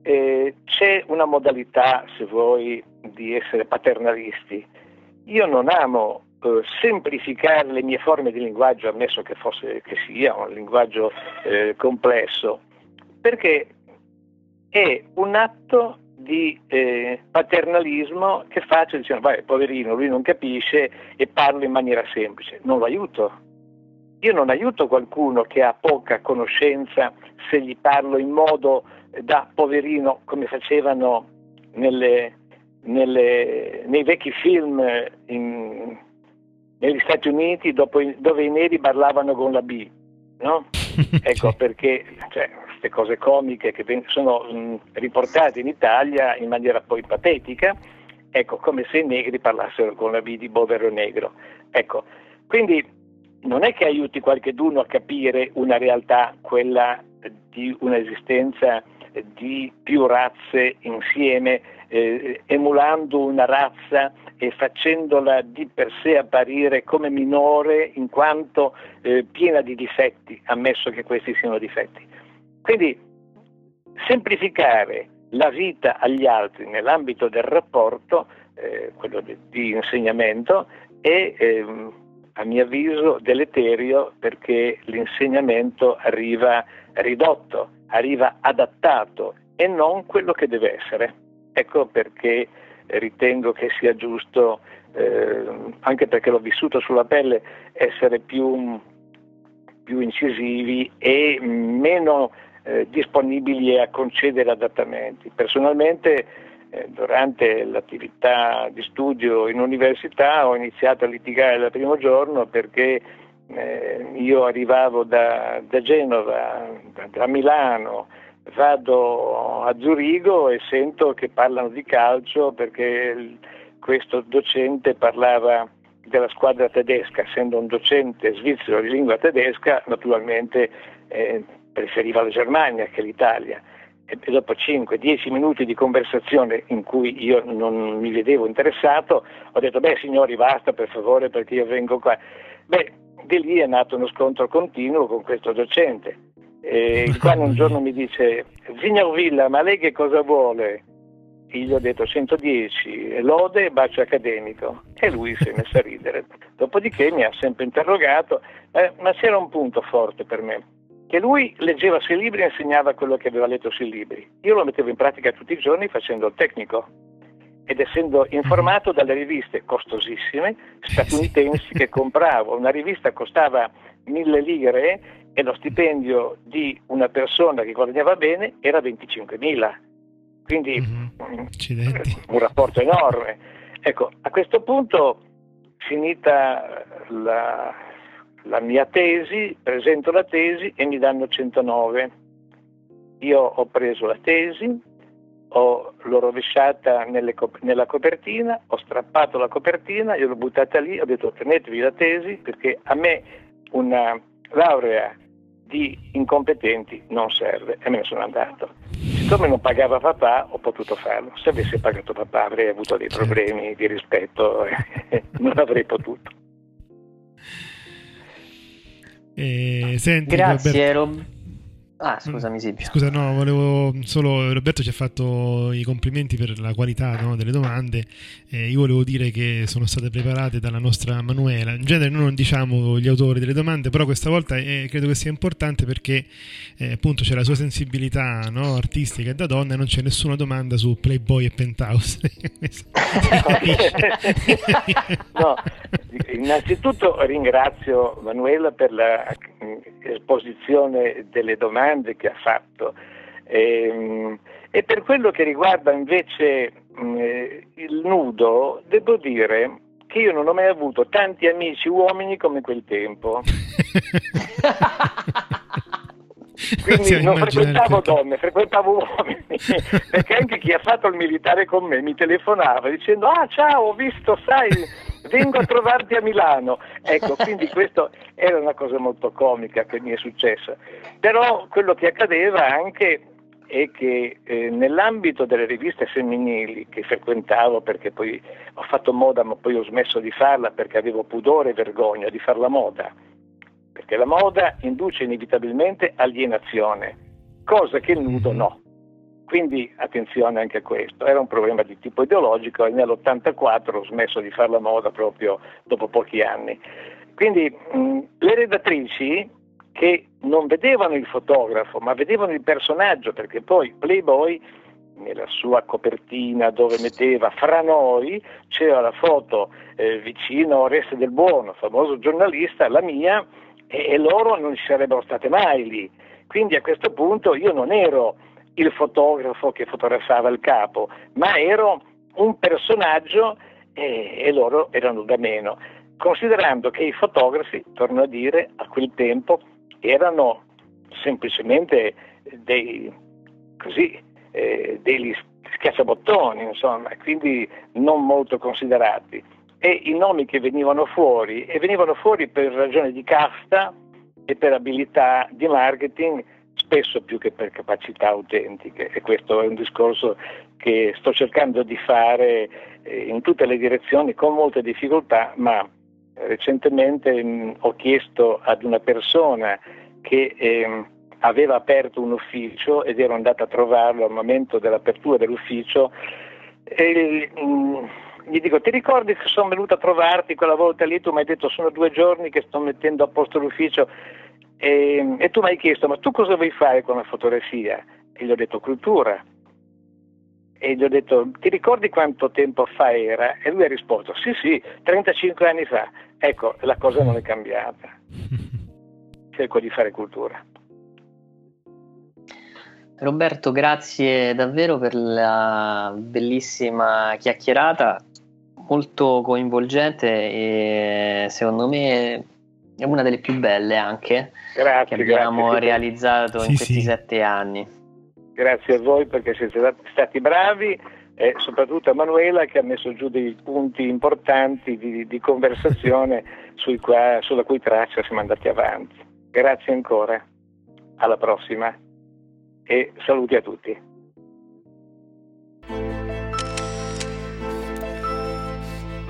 eh, c'è una modalità, se vuoi, di essere paternalisti, io non amo eh, semplificare le mie forme di linguaggio, ammesso che, fosse, che sia un linguaggio eh, complesso, perché è un atto di eh, paternalismo che faccio dicendo, vai, poverino, lui non capisce e parlo in maniera semplice. Non lo aiuto. Io non aiuto qualcuno che ha poca conoscenza se gli parlo in modo da poverino come facevano nelle, nelle, nei vecchi film in, negli Stati Uniti dopo, dove i neri parlavano con la B, no? *laughs* Ecco perché cioè, queste cose comiche che sono mh, riportate in Italia in maniera poi patetica, ecco, come se i negri parlassero con la B di povero negro. Ecco, quindi non è che aiuti qualcheduno a capire una realtà, quella di un'esistenza di più razze insieme, eh, emulando una razza e facendola di per sé apparire come minore in quanto eh, piena di difetti, ammesso che questi siano difetti. Quindi semplificare la vita agli altri nell'ambito del rapporto, eh, quello di, di, insegnamento, è ehm, a mio avviso deleterio perché l'insegnamento arriva ridotto, arriva adattato e non quello che deve essere. Ecco perché ritengo che sia giusto, eh, anche perché l'ho vissuto sulla pelle, essere più, più incisivi e meno eh, disponibili a concedere adattamenti. Personalmente eh, durante l'attività di studio in università ho iniziato a litigare dal primo giorno perché eh, io arrivavo da, da Genova, da, da, Milano, vado a Zurigo e sento che parlano di calcio perché questo docente parlava della squadra tedesca, essendo un docente svizzero di lingua tedesca, naturalmente eh, preferiva la Germania che l'Italia. E dopo 5-10 minuti di conversazione in cui io non mi vedevo interessato, ho detto, beh signori basta per favore perché io vengo qua. Beh, di lì è nato uno scontro continuo con questo docente, eh, il quale un giorno mi dice, signor Villa, ma lei che cosa vuole? Io gli ho detto 110, lode e bacio accademico. E lui si è messo a ridere. Dopodiché mi ha sempre interrogato, eh, ma c'era un punto forte per me, che lui leggeva sui libri e insegnava quello che aveva letto sui libri. Io lo mettevo in pratica tutti i giorni facendo il tecnico ed essendo informato dalle riviste costosissime statunitensi che compravo. Una rivista costava mille lire e lo stipendio di una persona che guadagnava bene era 25.000. Quindi mm-hmm. un rapporto enorme. Ecco, a questo punto, finita la, la mia tesi, presento la tesi e mi danno 109. Io ho preso la tesi, ho, l'ho rovesciata nelle, nella copertina, ho strappato la copertina, io l'ho buttata lì, ho detto tenetevi la tesi perché a me una laurea di incompetenti non serve e me ne sono andato. Siccome non pagava papà ho potuto farlo, se avessi pagato papà avrei avuto dei certo. problemi di rispetto *laughs* e non avrei potuto. Eh, senti, Grazie Rob. Ah, mm. scusami, sì. Scusa, no, volevo solo. Roberto ci ha fatto i complimenti per la qualità no, delle domande. Eh, io volevo dire che sono state preparate dalla nostra Manuela. In genere noi non diciamo gli autori delle domande, però questa volta eh, credo che sia importante perché eh, appunto c'è la sua sensibilità no, artistica e da donna e non c'è nessuna domanda su Playboy e Penthouse. *laughs* no, innanzitutto ringrazio Manuela per l'esposizione delle domande domande che ha fatto. E, ehm, e per quello che riguarda invece mh, eh, il nudo, devo dire che io non ho mai avuto tanti amici uomini come quel tempo. *laughs* Quindi non frequentavo donne, frequentavo uomini, *laughs* perché anche chi ha fatto il militare con me mi telefonava dicendo ah ciao, ho visto, sai, vengo a trovarti a Milano. Ecco, quindi questo era una cosa molto comica che mi è successa. Però quello che accadeva anche è che eh, nell'ambito delle riviste femminili che frequentavo perché poi ho fatto moda ma poi ho smesso di farla perché avevo pudore e vergogna di fare la moda, perché la moda induce inevitabilmente alienazione, cosa che il nudo no. Quindi attenzione anche a questo, era un problema di tipo ideologico e nell'84 ho smesso di fare la moda proprio dopo pochi anni. Quindi mh, le redattrici che non vedevano il fotografo ma vedevano il personaggio perché poi Playboy nella sua copertina dove metteva fra noi c'era la foto eh, vicino a Oreste del Buono, famoso giornalista, la mia, e, e loro non ci sarebbero state mai lì. Quindi a questo punto io non ero il fotografo che fotografava il capo, ma ero un personaggio e, e loro erano da meno, considerando che i fotografi, torno a dire, a quel tempo erano semplicemente dei, così, eh, degli schiacciabottoni, insomma, quindi non molto considerati. E i nomi che venivano fuori, e venivano fuori per ragioni di casta e per abilità di marketing, spesso più che per capacità autentiche. E questo è un discorso che sto cercando di fare eh, in tutte le direzioni con molte difficoltà, ma recentemente mh, mm, ho chiesto ad una persona che eh, aveva aperto un ufficio ed ero andato a trovarlo al momento dell'apertura dell'ufficio e mh, mm, gli dico ti ricordi che sono venuto a trovarti quella volta lì tu mi hai detto sono due giorni che sto mettendo a posto l'ufficio e, e tu mi hai chiesto, ma tu cosa vuoi fare con la fotografia? E gli ho detto cultura. E gli ho detto, ti ricordi quanto tempo fa era? E lui ha risposto, sì, sì, 35 anni fa. Ecco, la cosa non è cambiata. *laughs* Cerco di fare cultura. Roberto, grazie davvero per la bellissima chiacchierata, molto coinvolgente e secondo me è una delle più belle anche grazie, che abbiamo grazie. realizzato sì, in questi sì. sette anni. Grazie a voi perché siete stati bravi e soprattutto a Manuela che ha messo giù dei punti importanti di, di conversazione *laughs* qua, sulla cui traccia siamo andati avanti. Grazie ancora. alla prossima e saluti a tutti.